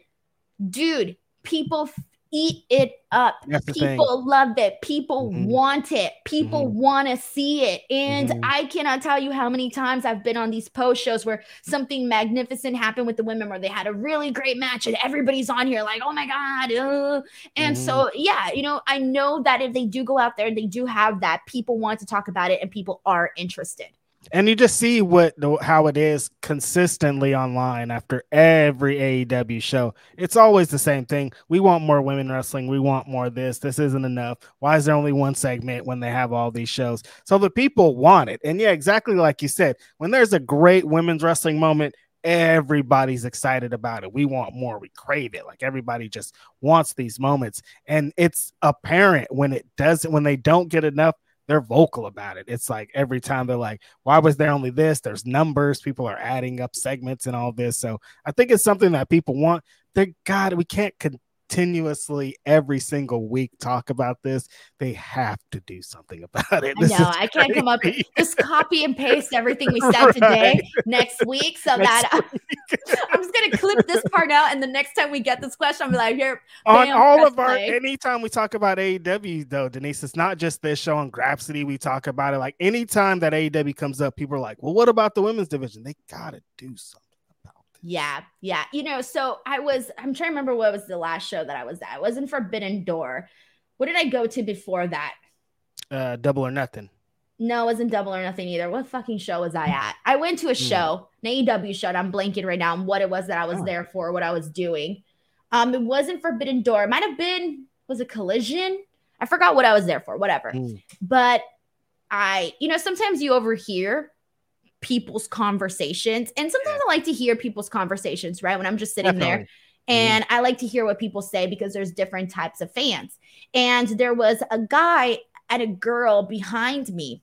dude, people f- eat it up. That's. People love it. People Mhm. want it. People Mhm. want to see it. And Mhm. I cannot tell you how many times I've been on these post shows where something magnificent happened with the women, where they had a really great match, and everybody's on here like, oh my God. uh." And so, yeah, you know, I know that if they do go out there and they do have that, people want to talk about it and people are interested. And you just see what the, how it is consistently online after every AEW show. It's always the same thing. We want more women wrestling. We want more this. This isn't enough. Why is there only one segment when they have all these shows? So the people want it. And yeah, exactly like you said, when there's a great women's wrestling moment, everybody's excited about it. We want more. We crave it. Like everybody just wants these moments. And it's apparent when it doesn't, when they don't get enough, they're vocal about it. It's like every time they're like, why was there only this? There's numbers. People are adding up segments and all this. So I think it's something that people want. Thank God, we can't continuously every single week talk about this. They have to do something about it. I know. I can't come up just copy and paste everything we said today next week so Next that I'm just gonna clip this part out and the next time we get this question, I'm like, here, on Bam, all of our play. anytime we talk about AEW though, Denise, it's not just this show on Grapsody. We talk about it like anytime that AEW comes up, people are like, Well, what about the women's division? They gotta do something. Yeah, yeah. You know, so I was I'm trying to remember what was the last show that I was at. I wasn't Forbidden Door. What did I go to before that? Uh double or nothing. No, it wasn't double or nothing either. What fucking show was I at? I went to a Hmm. show, an AEW show. and I'm blanking right now on what it was that I was Oh. there for, what I was doing. Um, it wasn't Forbidden Door. It might have been, was a Collision? I forgot what I was there for, whatever. Mm. But I, you know, sometimes you overhear people's conversations, and sometimes I like to hear people's conversations, right? When I'm just sitting there. Definitely. And I like to hear what people say because there's different types of fans. And there was a guy and a girl behind me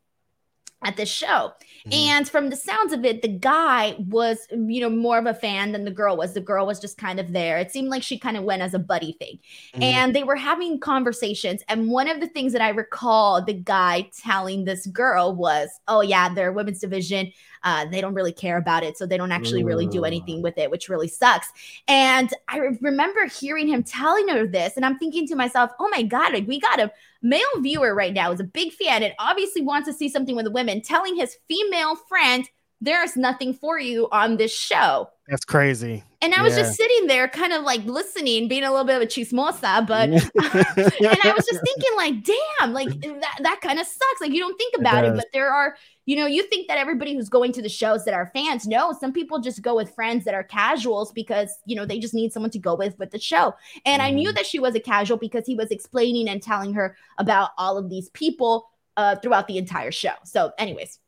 at this show. Mhm. And from the sounds of it, the guy was, you know, more of a fan than the girl was. The girl was just kind of there. It seemed like she kind of went as a buddy thing. Mhm. And they were having conversations. And one of the things that I recall the guy telling this girl was, Oh, yeah, their women's division, uh, they don't really care about it. So they don't actually really do anything with it, which really sucks. And I re- remember hearing him telling her this. And I'm thinking to myself, Oh my God, like, we got a male viewer right now is a big fan and obviously wants to see something with the women, telling his female friend, there's nothing for you on this show. That's crazy. And I was yeah. just sitting there, kind of like listening, being a little bit of a chismosa, but and I was just thinking, like, damn, like that, that kind of sucks. Like, you don't think about it, it, but there are, you know, you think that everybody who's going to the shows that are fans, no, some people just go with friends that are casuals because, you know, they just need someone to go with with the show. And mm. I knew mm-hmm. that she was a casual because he was explaining and telling her about all of these people uh, throughout the entire show. So, anyways,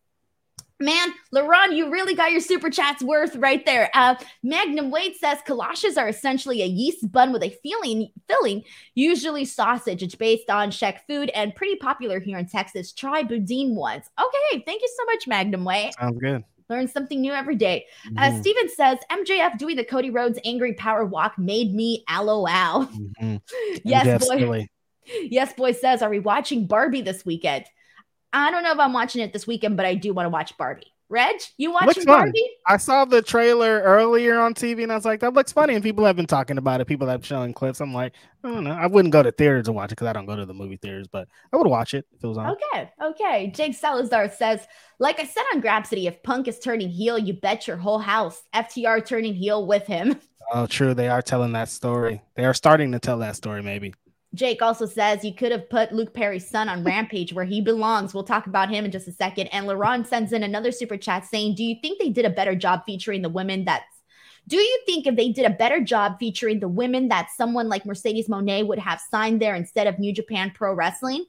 Man, LaRon, you really got your super chats worth right there. Uh, Magnum Wade says kolaches are essentially a yeast bun with a filling, filling, usually sausage. It's based on Czech food and pretty popular here in Texas. Try boudin once. Okay, thank you so much, Magnum Wade. Sounds good. Learn something new every day. Uh, mm-hmm. Uh, Steven says MJF doing the Cody Rhodes angry power walk made me LOL. Mm-hmm. yes, boy. Yes, boy says, are we watching Barbie this weekend? I don't know if I'm watching it this weekend, but I do want to watch Barbie. Reg, you watching Barbie? I saw the trailer earlier on TV and I was like, that looks funny. And people have been talking about it. People have showing clips. I'm like, I don't know. I wouldn't go to theaters to watch it because I don't go to the movie theaters, but I would watch it if it was on. Okay. Okay. Jake Salazar says, like I said on Grapsody, if Punk is turning heel, you bet your whole house. FTR turning heel with him. Oh, true. They are telling that story. They are starting to tell that story, maybe. Jake also says you could have put Luke Perry's son on Rampage where he belongs. We'll talk about him in just a second. And LaRon sends in another super chat saying, Do you think they did a better job featuring the women that's do you think if they did a better job featuring the women that someone like Mercedes Moné would have signed there instead of New Japan Pro Wrestling?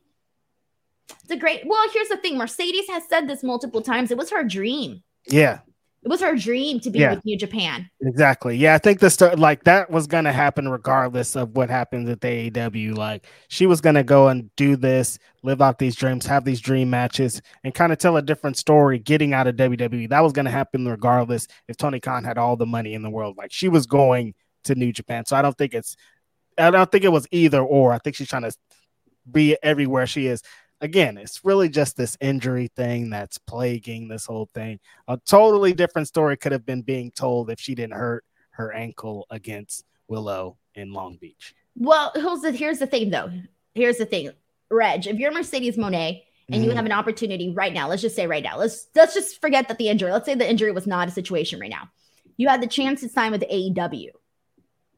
It's a great. Well, here's the thing. Mercedes has said this multiple times. It was her dream. Yeah it was her dream to be yeah. with New Japan. Exactly. Yeah, I think the start like that was gonna happen regardless of what happens at the AEW. Like she was gonna go and do this, live out these dreams, have these dream matches, and kind of tell a different story getting out of WWE. That was gonna happen regardless if Tony Khan had all the money in the world. Like she was going to New Japan. So I don't think it's I don't think it was either or. I think she's trying to be everywhere she is again, it's really just this injury thing that's plaguing this whole thing. A totally different story could have been being told if she didn't hurt her ankle against Willow in Long Beach. Well, here's the, here's the thing, though. Here's the thing, Reg. If you're Mercedes Moné and mm. you have an opportunity right now, let's just say right now, let's let's just forget that the injury. Let's say the injury was not a situation right now. You had the chance to sign with AEW.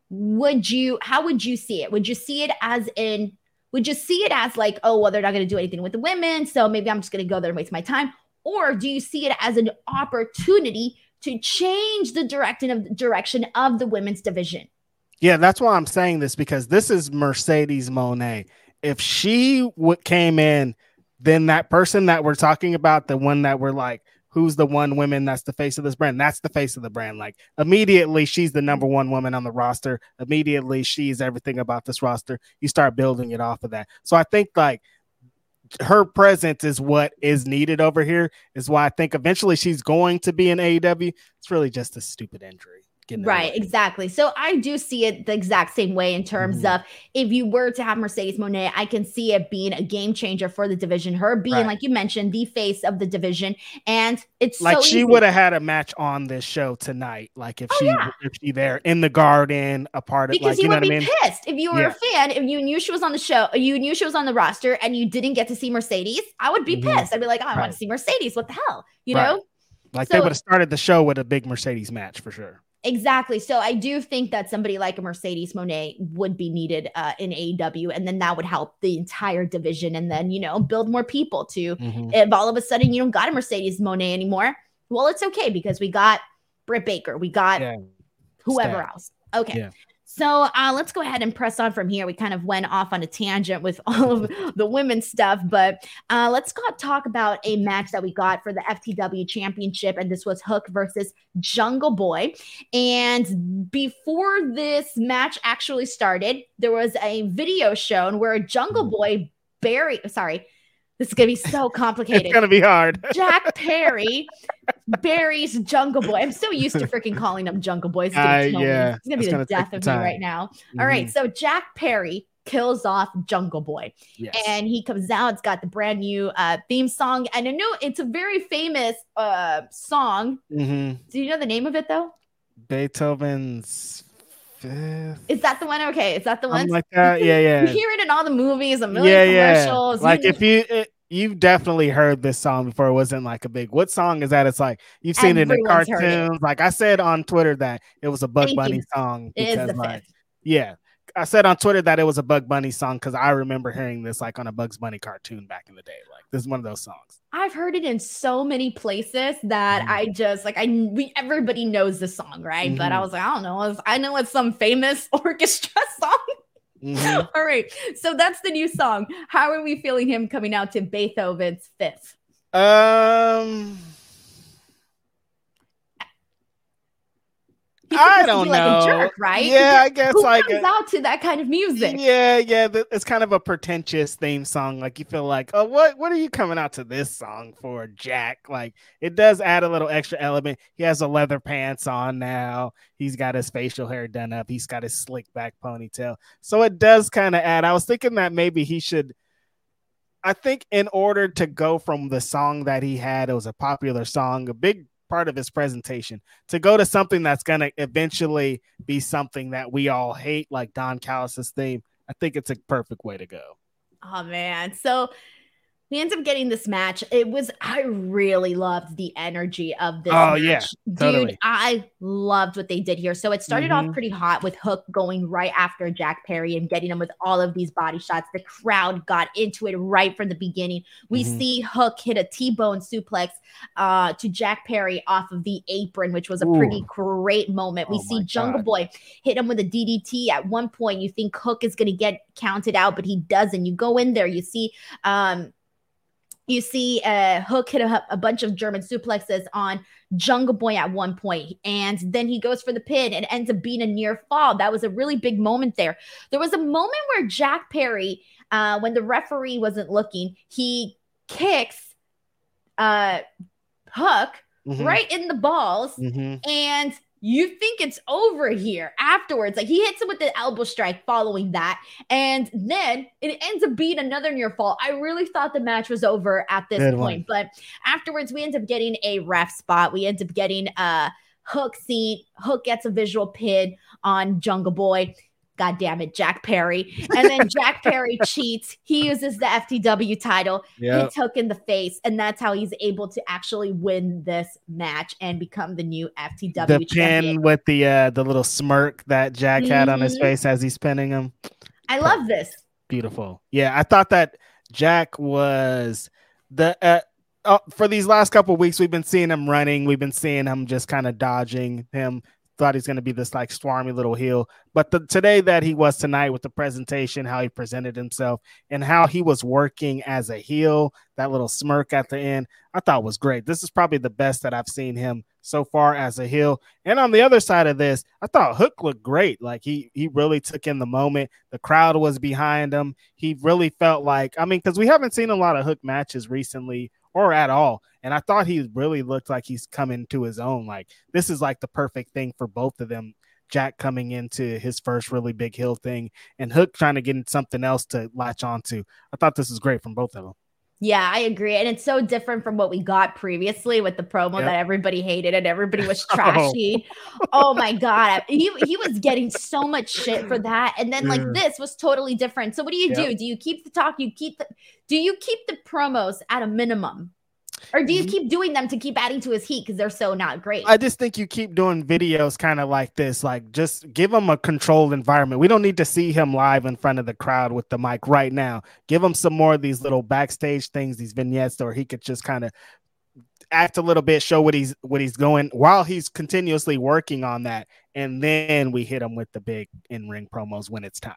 Would you? How would you see it? Would you see it as in would just see it as like, oh, well, they're not going to do anything with the women. So maybe I'm just going to go there and waste my time? Or do you see it as an opportunity to change the direction of direction of the women's division? Yeah, that's why I'm saying this because this is Mercedes Moné. If she w- came in, then that person that we're talking about, the one that we're like, who's the one woman that's the face of this brand. That's the face of the brand. Like immediately, she's the number one woman on the roster. Immediately, she's everything about this roster. You start building it off of that. So I think like her presence is what is needed over here. Is why I think eventually she's going to be in AEW. It's really just a stupid injury right exactly so i do see it the exact same way in terms mm-hmm. of if you were to have mercedes Moné, i can see it being a game changer for the division her being right. like you mentioned the face of the division and it's like so she would have had a match on this show tonight like if oh, she yeah. if she there in the garden a part of because like, you, you would be I mean? pissed if you were yeah. a fan if you knew she was on the show you knew she was on the roster and you didn't get to see mercedes i would be mm-hmm. pissed i'd be like oh, i right. want to see mercedes what the hell you right. know like so, they would have started the show with a big mercedes match for sure Exactly. So I do think that somebody like a Mercedes Moné would be needed uh, in AEW, and then that would help the entire division, and then you know build more people to. Mm-hmm. If all of a sudden you don't got a Mercedes Moné anymore, well, it's okay because we got Britt Baker, we got yeah. whoever Stat. else. Okay. Yeah. So uh, let's go ahead and press on from here. We kind of went off on a tangent with all of the women's stuff, but uh, let's go talk about a match that we got for the FTW Championship, and this was Hook versus Jungle Boy. And before this match actually started, there was a video shown where Jungle mm. Boy Barry, sorry, this is gonna be so complicated. it's gonna be hard. Jack Perry buries Jungle Boy. I'm so used to freaking calling him Jungle Boy. It's gonna, uh, yeah, it's gonna be the death of me right now. Mm-hmm. All right, mm-hmm. so Jack Perry kills off Jungle Boy, yes. and he comes out. It's got the brand new uh, theme song, and I know it's a very famous uh, song. Mm-hmm. Do you know the name of it though? Beethoven's Fifth. Is that the one? Okay, is that the one? like that? Yeah, yeah. You hear it in all the movies, a million yeah, commercials. Yeah. Like if you, you've definitely heard this song before. It wasn't like a big. What song is that? It's like you've seen Everyone's it in cartoons. It. Like I said on Twitter that it was a Bug Thank Bunny you. song because, like, fifth. yeah, I said on Twitter that it was a Bug Bunny song because I remember hearing this like on a Bugs Bunny cartoon back in the day. Like this is one of those songs. I've heard it in so many places that mm-hmm. I just like I we everybody knows the song, right? Mm-hmm. But I mm-hmm. was like, I don't know. I know it's some famous orchestra song. Mm-hmm. All right. So that's the new song. How are we feeling him coming out to Beethoven's fifth? Um I don't know. Jerk, right? Yeah, I guess Who like comes a, out to that kind of music. Yeah, yeah, it's kind of a pretentious theme song. Like you feel like, oh, what what are you coming out to this song for, Jack? Like it does add a little extra element. He has a leather pants on now. He's got his facial hair done up. He's got his slick back ponytail. So it does kind of add. I was thinking that maybe he should. I think in order to go from the song that he had, it was a popular song, a big part of his presentation to go to something that's going to eventually be something that we all hate, like Don Callis's theme. I think it's a perfect way to go. Oh man. So we end up getting this match. It was I really loved the energy of this. Oh match. yeah, totally. dude, I loved what they did here. So it started mm-hmm. off pretty hot with Hook going right after Jack Perry and getting him with all of these body shots. The crowd got into it right from the beginning. We mm-hmm. see Hook hit a T-bone suplex uh, to Jack Perry off of the apron, which was a Ooh. pretty great moment. We oh see Jungle God. Boy hit him with a DDT. At one point, you think Hook is going to get counted out, but he doesn't. You go in there, you see. Um, you see uh, Hook hit a, a, bunch of German suplexes on Jungle Boy at one point, and then he goes for the pin and ends up being a near fall. That was a really big moment there. There was a moment where Jack Perry, uh, when the referee wasn't looking, he kicks uh, Hook mm-hmm. right in the balls, mm-hmm. and you think it's over here afterwards. Like he hits him with the elbow strike following that. And then it ends up being another near fall. I really thought the match was over at this Good point. One. But afterwards, we end up getting a ref spot. We end up getting a hook seat. Hook gets a visual pin on Jungle Boy. God damn it, Jack Perry. And then Jack Perry cheats. He uses the FTW title. Yep. He took in the face, and that's how he's able to actually win this match and become the new FTW the champion. pin with the uh the little smirk that Jack had on his mm-hmm. face as he's pinning him. I love this. Beautiful. Yeah, I thought that Jack was the uh, uh, for these last couple weeks, we've been seeing him running. We've been seeing him just kind of dodging him thought he's going to be this like swarmy little heel. But the, today that he was tonight with the presentation, how he presented himself and how he was working as a heel, that little smirk at the end, I thought was great. This is probably the best that I've seen him so far as a heel. And on the other side of this, I thought Hook looked great. Like he he really took in the moment. The crowd was behind him. He really felt like I mean, because we haven't seen a lot of Hook matches recently or at all. And I thought he really looked like he's coming to his own. Like this is like the perfect thing for both of them. Jack coming into his first really big heel thing and Hook trying to get something else to latch onto. I thought this was great from both of them. Yeah, I agree. And it's so different from what we got previously with the promo yep. that everybody hated and everybody was trashy. oh. oh my God. He, he was getting so much shit for that. And then like this was totally different. So what do you yep. do? Do you keep the talk? You keep the do you keep the promos at a minimum? Or do you mm-hmm. keep doing them to keep adding to his heat because they're so not great? I just think you keep doing videos kind of like this. Like, just give him a controlled environment. We don't need to see him live in front of the crowd with the mic right now. Give him some more of these little backstage things, these vignettes, or he could just kind of act a little bit, show what he's what he's going while he's continuously working on that, and then we hit him with the big in ring promos when it's time.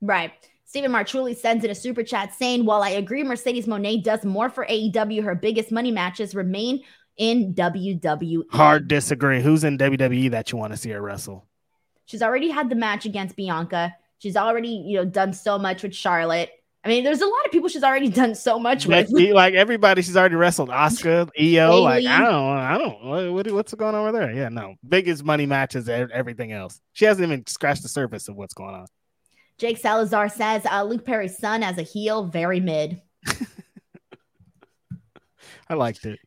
Right. Stephen Martrulli sends in a super chat saying, While I agree Mercedes Moné does more for AEW, her biggest money matches remain in WWE. Hard disagree. Who's in WWE that you want to see her wrestle? She's already had the match against Bianca. She's already, you know, done so much with Charlotte. I mean, there's a lot of people she's already done so much with. Like everybody, she's already wrestled Asuka, IYO, Like I don't, I don't. What, what's going on over there? Yeah, no, biggest money matches, everything else. She hasn't even scratched the surface of what's going on. Jake Salazar says uh, Luke Perry's son as a heel, very mid. I liked it.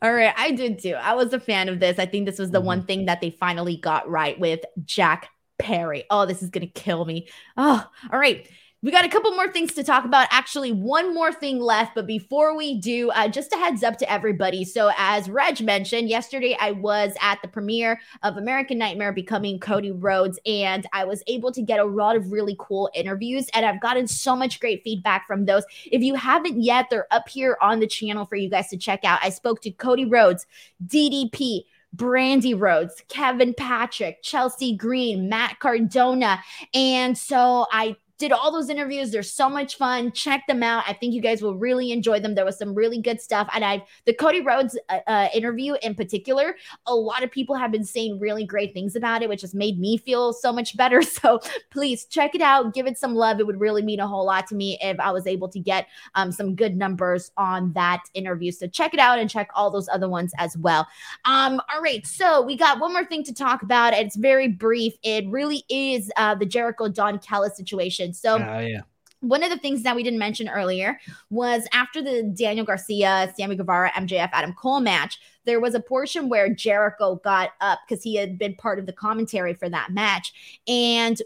All right, I did too. I was a fan of this. I think this was the mm-hmm. one thing that they finally got right with Jack Perry. Oh, this is gonna kill me. Oh, all right. We got a couple more things to talk about. Actually, one more thing left. But before we do, uh, just a heads up to everybody. So, as Reg mentioned, yesterday I was at the premiere of American Nightmare Becoming Cody Rhodes, and I was able to get a lot of really cool interviews. And I've gotten so much great feedback from those. If you haven't yet, they're up here on the channel for you guys to check out. I spoke to Cody Rhodes, DDP. Brandi Rhodes, Kevin Patrick, Chelsea Green, Matt Cardona. And so I did all those interviews. They're so much fun. Check them out. I think you guys will really enjoy them. There was some really good stuff. And I, the Cody Rhodes uh, uh, interview in particular, a lot of people have been saying really great things about it, which has made me feel so much better. So please check it out. Give it some love. It would really mean a whole lot to me if I was able to get um, some good numbers on that interview. So check it out and check all those other ones as well. Um, all right. So we got one more thing to talk about. It's very brief. It really is uh, the Jericho Don Callis situation. So, oh, yeah. One of the things that we didn't mention earlier was after the Daniel Garcia, Sammy Guevara, MJF, Adam Cole match, there was a portion where Jericho got up because he had been part of the commentary for that match. And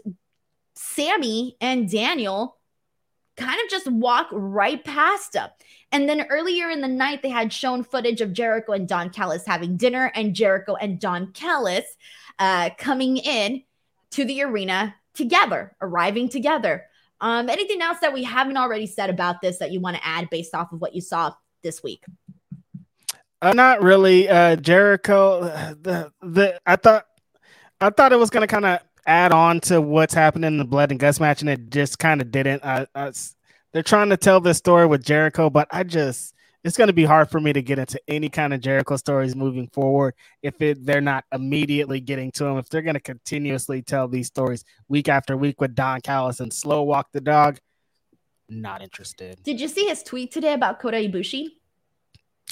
Sammy and Daniel kind of just walk right past him. And then earlier in the night, they had shown footage of Jericho and Don Callis having dinner, and Jericho and Don Callis uh, coming in to the arena together, arriving together. Um, anything else that we haven't already said about this that you want to add based off of what you saw this week? Uh, not really. Uh, Jericho, the the I thought I thought it was gonna kind of add on to what's happening in the blood and guts match, and it just kind of didn't. Uh, uh, they're trying to tell this story with Jericho, but I just it's going to be hard for me to get into any kind of Jericho stories moving forward if it, they're not immediately getting to him. If they're going to continuously tell these stories week after week with Don Callis and slow walk the dog, not interested. Did you see his tweet today about Kota Ibushi?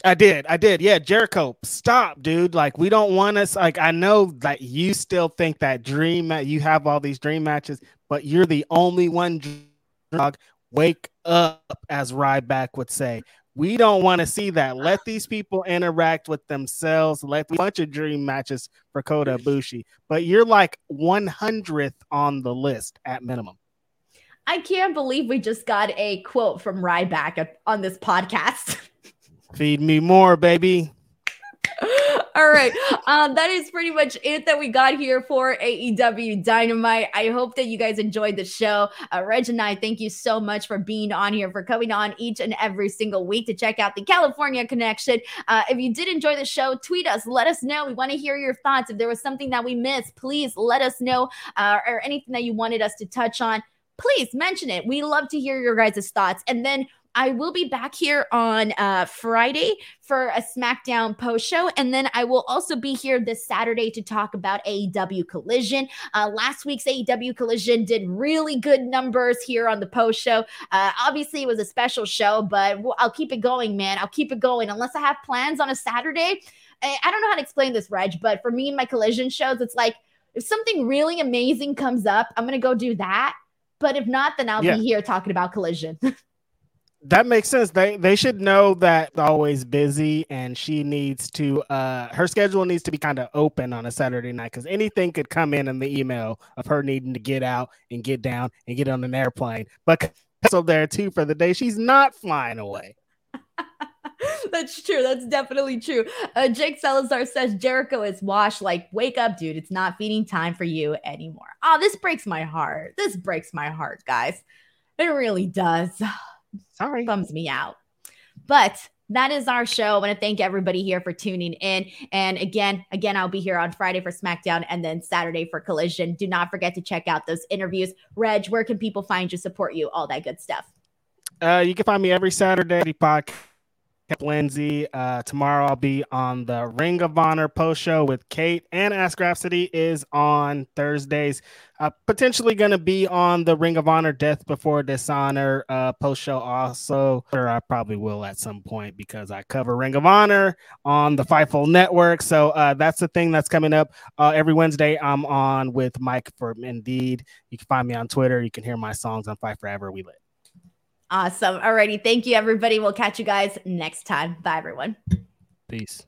I did. I did. Yeah, Jericho, stop, dude. Like, we don't want us. Like, I know that you still think that dream, you have all these dream matches, but you're the only one. Dog, wake up, as Ryback would say. We don't want to see that. Let these people interact with themselves. Let a bunch of dream matches for Kota Ibushi. But you're like 100th on the list at minimum. I can't believe we just got a quote from Ryback on this podcast. Feed me more, baby. All right. Um, that is pretty much it that we got here for AEW Dynamite. I hope that you guys enjoyed the show. Uh, Reg and I, thank you so much for being on here, for coming on each and every single week to check out the California Connection. Uh, if you did enjoy the show, tweet us. Let us know. We want to hear your thoughts. If there was something that we missed, please let us know uh, or anything that you wanted us to touch on please mention it. We love to hear your guys' thoughts. And then I will be back here on uh, Friday for a SmackDown post show. And then I will also be here this Saturday to talk about AEW Collision. Uh, last week's AEW Collision did really good numbers here on the post show. Uh, obviously, it was a special show, but I'll keep it going, man. I'll keep it going unless I have plans on a Saturday. I, I don't know how to explain this, Reg, but for me and my Collision shows, it's like if something really amazing comes up, I'm going to go do that. But if not, then I'll yeah. be here talking about Collision. that makes sense. They they should know that always busy and she needs to uh her schedule needs to be kind of open on a Saturday night because anything could come in in the email of her needing to get out and get down and get on an airplane. But so there too for the day she's not flying away. That's true. That's definitely true. Uh, Jake Salazar says Jericho is washed. Like, wake up, dude. It's not feeding time for you anymore. Oh, this breaks my heart. This breaks my heart, guys. It really does. Sorry. Bums me out. But that is our show. I want to thank everybody here for tuning in. And again, again, I'll be here on Friday for SmackDown and then Saturday for Collision. Do not forget to check out those interviews. Reg, where can people find you, support you, all that good stuff? Uh, you can find me every Saturday podcast Lindsay. Uh, tomorrow I'll be on the Ring of Honor post show with Kate, and Ask Rhapsody is on Thursdays. Uh, potentially going to be on the Ring of Honor Death Before Dishonor uh, post show also, or I probably will at some point because I cover Ring of Honor on the Fightful Network. So uh, that's the thing that's coming up uh, every Wednesday. I'm on with Mike from Indeed. You can find me on Twitter. You can hear my songs on Fight Forever We Live. Awesome. Alrighty. Thank you, everybody. We'll catch you guys next time. Bye, everyone. Peace.